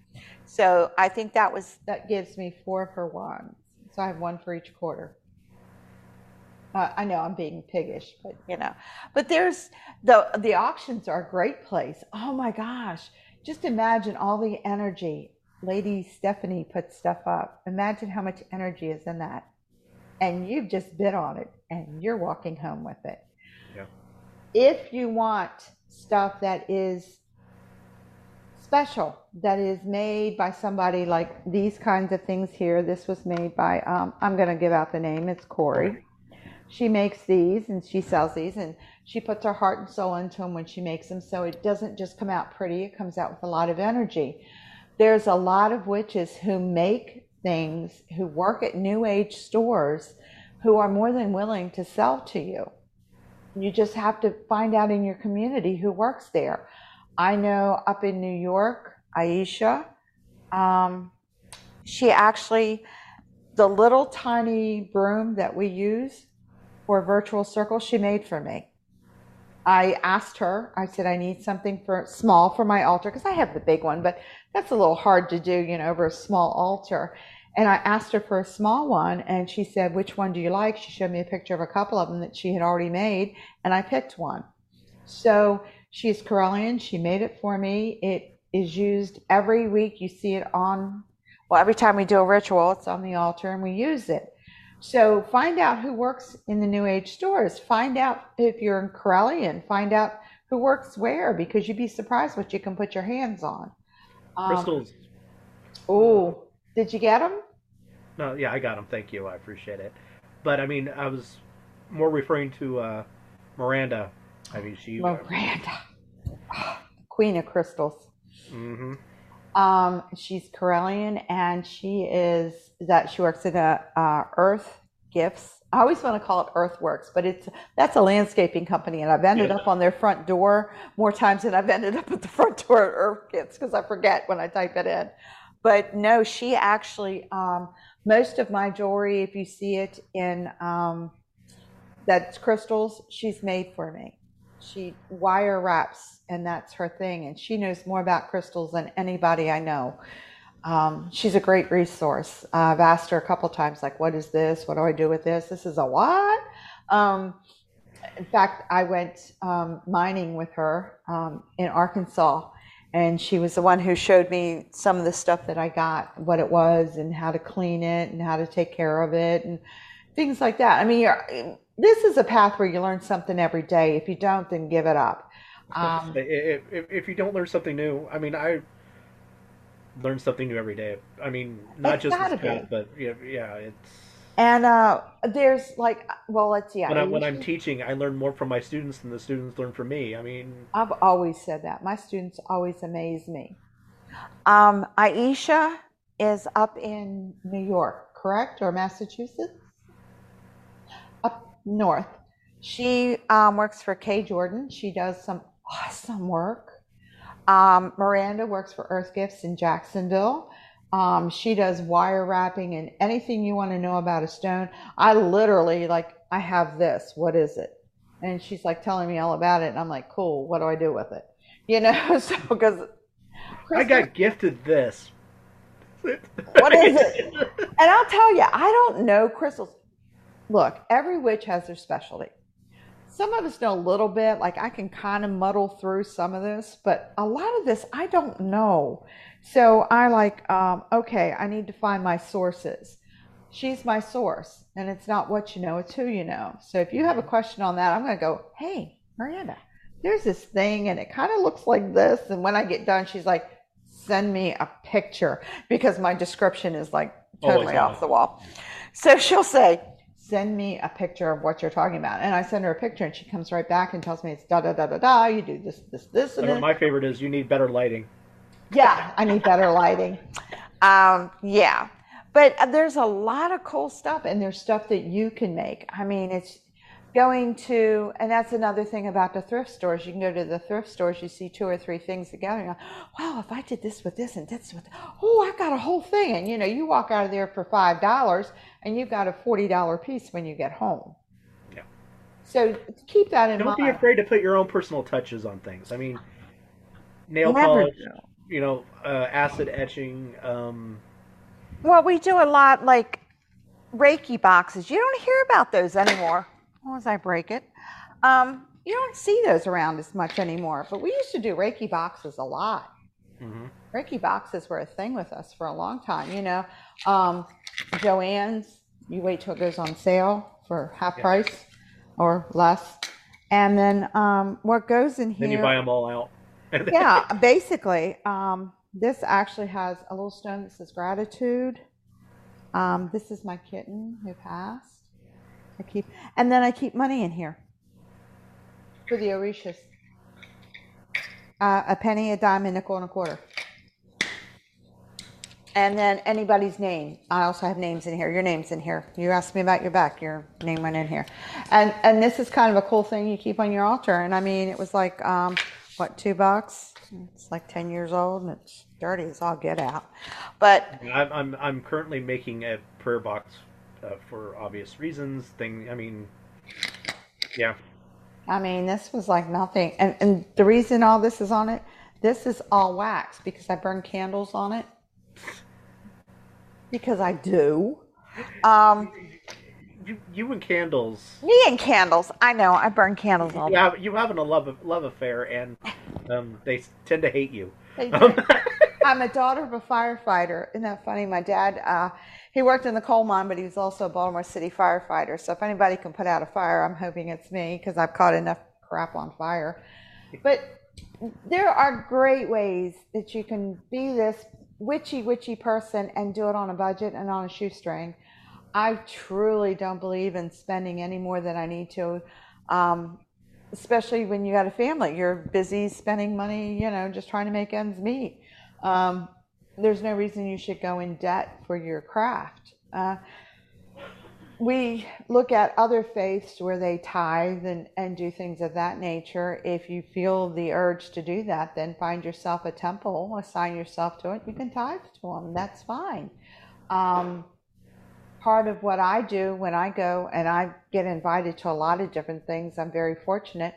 So I think that was, that gives me four of one. So I have one for each quarter. Uh, I know I'm being piggish, but you know, but there's the the auctions are a great place. Oh my gosh, just imagine all the energy. Lady Stephanie put stuff up. Imagine how much energy is in that, and you've just bid on it, and you're walking home with it. Yeah. If you want stuff that is special, that is made by somebody like these kinds of things here. This was made by. Um, I'm going to give out the name. It's Corey she makes these and she sells these and she puts her heart and soul into them when she makes them so it doesn't just come out pretty it comes out with a lot of energy there's a lot of witches who make things who work at new age stores who are more than willing to sell to you you just have to find out in your community who works there i know up in new york aisha um, she actually the little tiny broom that we use for virtual circle she made for me. I asked her, I said, I need something for small for my altar because I have the big one, but that's a little hard to do, you know, over a small altar. And I asked her for a small one and she said, which one do you like? She showed me a picture of a couple of them that she had already made and I picked one. So she's Correllian. She made it for me. It is used every week. You see it on, well, every time we do a ritual, it's on the altar and we use it. So find out who works in the New Age stores. Find out if you're in Correllian. Find out who works where because you'd be surprised what you can put your hands on. Um, Crystals. Oh, did you get them? No, yeah, I got them. Thank you. I appreciate it. But I mean, I was more referring to uh, Miranda. I mean, she. Miranda, [SIGHS] Queen of Crystals. Mm-hmm. Um, she's Correllian and she is that she works at a uh, Earth Gifts. I always want to call it Earthworks, but it's that's a landscaping company, and I've ended Yeah. up on their front door more times than I've [LAUGHS] ended up at the front door at Earth Gifts because I forget when I type it in. But no, she actually um, most of my jewelry, if you see it in um, that's crystals, she's made for me. She wire wraps, and that's her thing. And she knows more about crystals than anybody I know. Um, she's a great resource. I've asked her a couple times, like, "What is this? What do I do with this? This is a what?" Um, in fact, I went um, mining with her um, in Arkansas, and she was the one who showed me some of the stuff that I got, what it was, and how to clean it, and how to take care of it, and things like that. I mean, you're, this is a path where you learn something every day. If you don't, then give it up. Um, if, if, if you don't learn something new, I mean, I learn something new every day. I mean, not just this path, be. but yeah, yeah, it's. and uh, there's like, well, let's see. When, I, when I'm teaching, I learn more from my students than the students learn from me. I mean, I've always said that. My students always amaze me. Um, Aisha is up in New York, correct, or Massachusetts? North. She um, works for Kay Jordan. She does some awesome work. Um, Miranda works for Earth Gifts in Jacksonville. Um, she does wire wrapping and anything you want to know about a stone. I literally like, I have this. What is it? And she's like telling me all about it, and I'm like, cool. What do I do with it? [LAUGHS] You know, so because I got gifted this. What is it? And I'll tell you, I don't know crystals. Look, every witch has their specialty. Some of us know a little bit, like I can kind of muddle through some of this, but a lot of this I don't know. So I like, um, okay, I need to find my sources. she's my source. And it's not what you know, it's who you know. So if you have a question on that, I'm going to go, hey, Miranda, there's this thing and it kind of looks like this. And when I get done, she's like, send me a picture because my description is like totally off the wall. So she'll say, send me a picture of what you're talking about. And I send her a picture and she comes right back and tells me it's da da da da da. You do this, this, this. And, and my favorite is you need better lighting. Yeah, I need better lighting. Um, yeah. But there's a lot of cool stuff and there's stuff that you can make. I mean, it's going to, and that's another thing about the thrift stores. You can go to the thrift stores, you see two or three things together, and go, wow, if I did this with this and this with, oh, I got a whole thing. And you know, you walk out of there for five dollars, and you've got a forty dollar piece when you get home. Yeah. So keep that in Don't mind. Don't be afraid to put your own personal touches on things. I mean, nail Never polish, do. you know, uh, acid etching. Um, well, we do a lot like Reiki boxes. You don't hear about those anymore as I break it. Um, you don't see those around as much anymore, but we used to do Reiki boxes a lot. Mm-hmm. Reiki boxes were a thing with us for a long time. You know, um, Joann's, you wait till it goes on sale for half yeah. price or less. And then um, what goes in here. Then you buy them all out. [LAUGHS] yeah, basically. Um, this actually has a little stone that says gratitude. Um, this is my kitten who passed. I keep, and then I keep money in here for the Orishas. Uh, a penny, a dime, a nickel, and a quarter. And then anybody's name. I also have names in here. Your name's in here. You asked me about your back. Your name went in here. And and this is kind of a cool thing you keep on your altar. And I mean, it was like um, what two bucks? It's like ten years old and it's dirty as all get out. But I'm I'm, I'm currently making a prayer box uh, for obvious reasons. Thing, I mean, yeah. I mean, this was like nothing, and and the reason all this is on it, this is all wax because I burn candles on it. Because I do. Um, you, you and candles. Me and candles. I know. I burn candles all. You have you having a love love affair, and um, they tend to hate you. [LAUGHS] I'm a daughter of a firefighter. Isn't that funny? My dad, uh, he worked in the coal mine, but he was also a Baltimore City firefighter. So if anybody can put out a fire, I'm hoping it's me because I've caught enough crap on fire. But there are great ways that you can be this witchy, witchy person and do it on a budget and on a shoestring. I truly don't believe in spending any more than I need to. Um, especially when you got a family, you're busy spending money, you know, just trying to make ends meet um, there's no reason you should go in debt for your craft. Uh, we look at other faiths where they tithe and, and do things of that nature. If you feel the urge to do that, then find yourself a temple, assign yourself to it. You can tithe to them. That's fine. Um, part of what I do when I go and I get invited to a lot of different things, I'm very fortunate.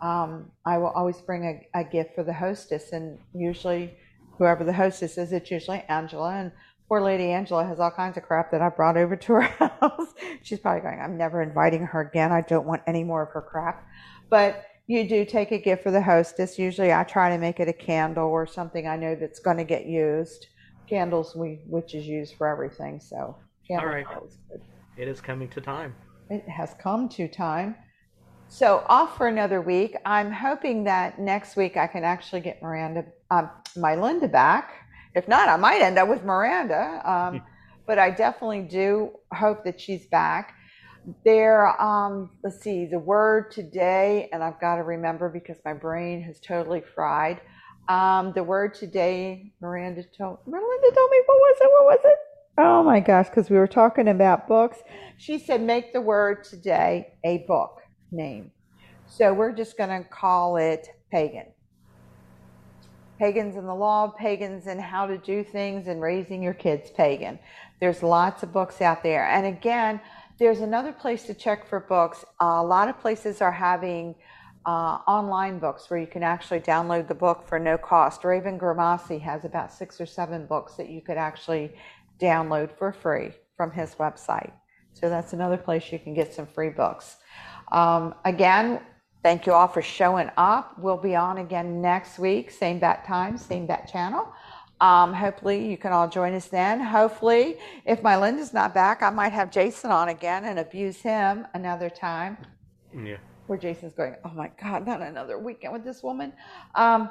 Um, I will always bring a, a gift for the hostess, and usually whoever the hostess is, it's usually Angela. And poor lady Angela has all kinds of crap that I brought over to her [LAUGHS] house. She's probably going, I'm never inviting her again. I don't want any more of her crap. But you do take a gift for the hostess. Usually I try to make it a candle or something I know that's going to get used. Candles, we witches use for everything. So, all right. It is coming to time. It has come to time. So off for another week. I'm hoping that next week I can actually get Miranda, um, my Linda back. If not, I might end up with Miranda. Um, but I definitely do hope that she's back. There, um, let's see, the word today, and I've got to remember because my brain has totally fried. Um, the word today, Miranda told, Miranda told me, what was it? What was it? Oh my gosh, because we were talking about books. She said, make the word today a book name. So we're just going to call it pagan. Pagans in the law, pagans in how to do things, and raising your kids pagan. There's lots of books out there. And again, there's another place to check for books. Uh, a lot of places are having uh, online books where you can actually download the book for no cost. Raven Grimassi has about six or seven books that you could actually download for free from his website. So that's another place you can get some free books. Um, again, thank you all for showing up. We'll be on again next week, same bat time, same bat channel. Um, hopefully, you can all join us then. Hopefully, if my Linda's not back, I might have Jason on again and abuse him another time. Yeah. Where Jason's going, oh my God, not another weekend with this woman. Um,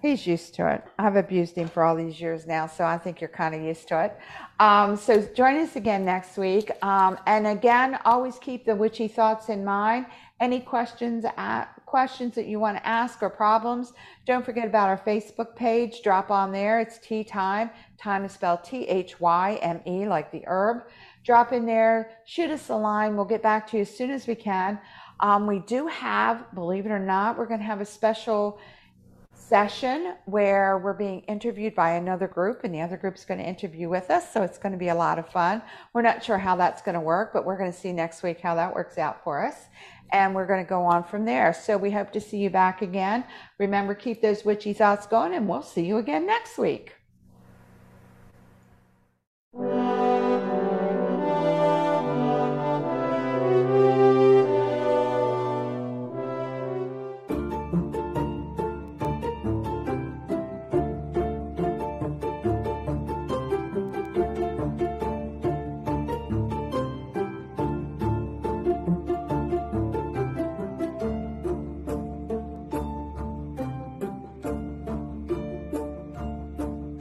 he's used to it. I've abused him for all these years now, so I think you're kind of used to it. Um, so join us again next week. Um, and again, always keep the witchy thoughts in mind. Any questions, questions that you want to ask or problems, don't forget about our Facebook page. Drop on there. It's Tea Thyme. Time is spelled T H Y M E, like the herb. Drop in there. Shoot us a line. We'll get back to you as soon as we can. Um, we do have, believe it or not, we're going to have a special session where we're being interviewed by another group and the other group's going to interview with us so it's going to be a lot of fun we're not sure how that's going to work but we're going to see next week how that works out for us and we're going to go on from there. So we hope to see you back again. Remember, keep those witchy thoughts going, and we'll see you again next week.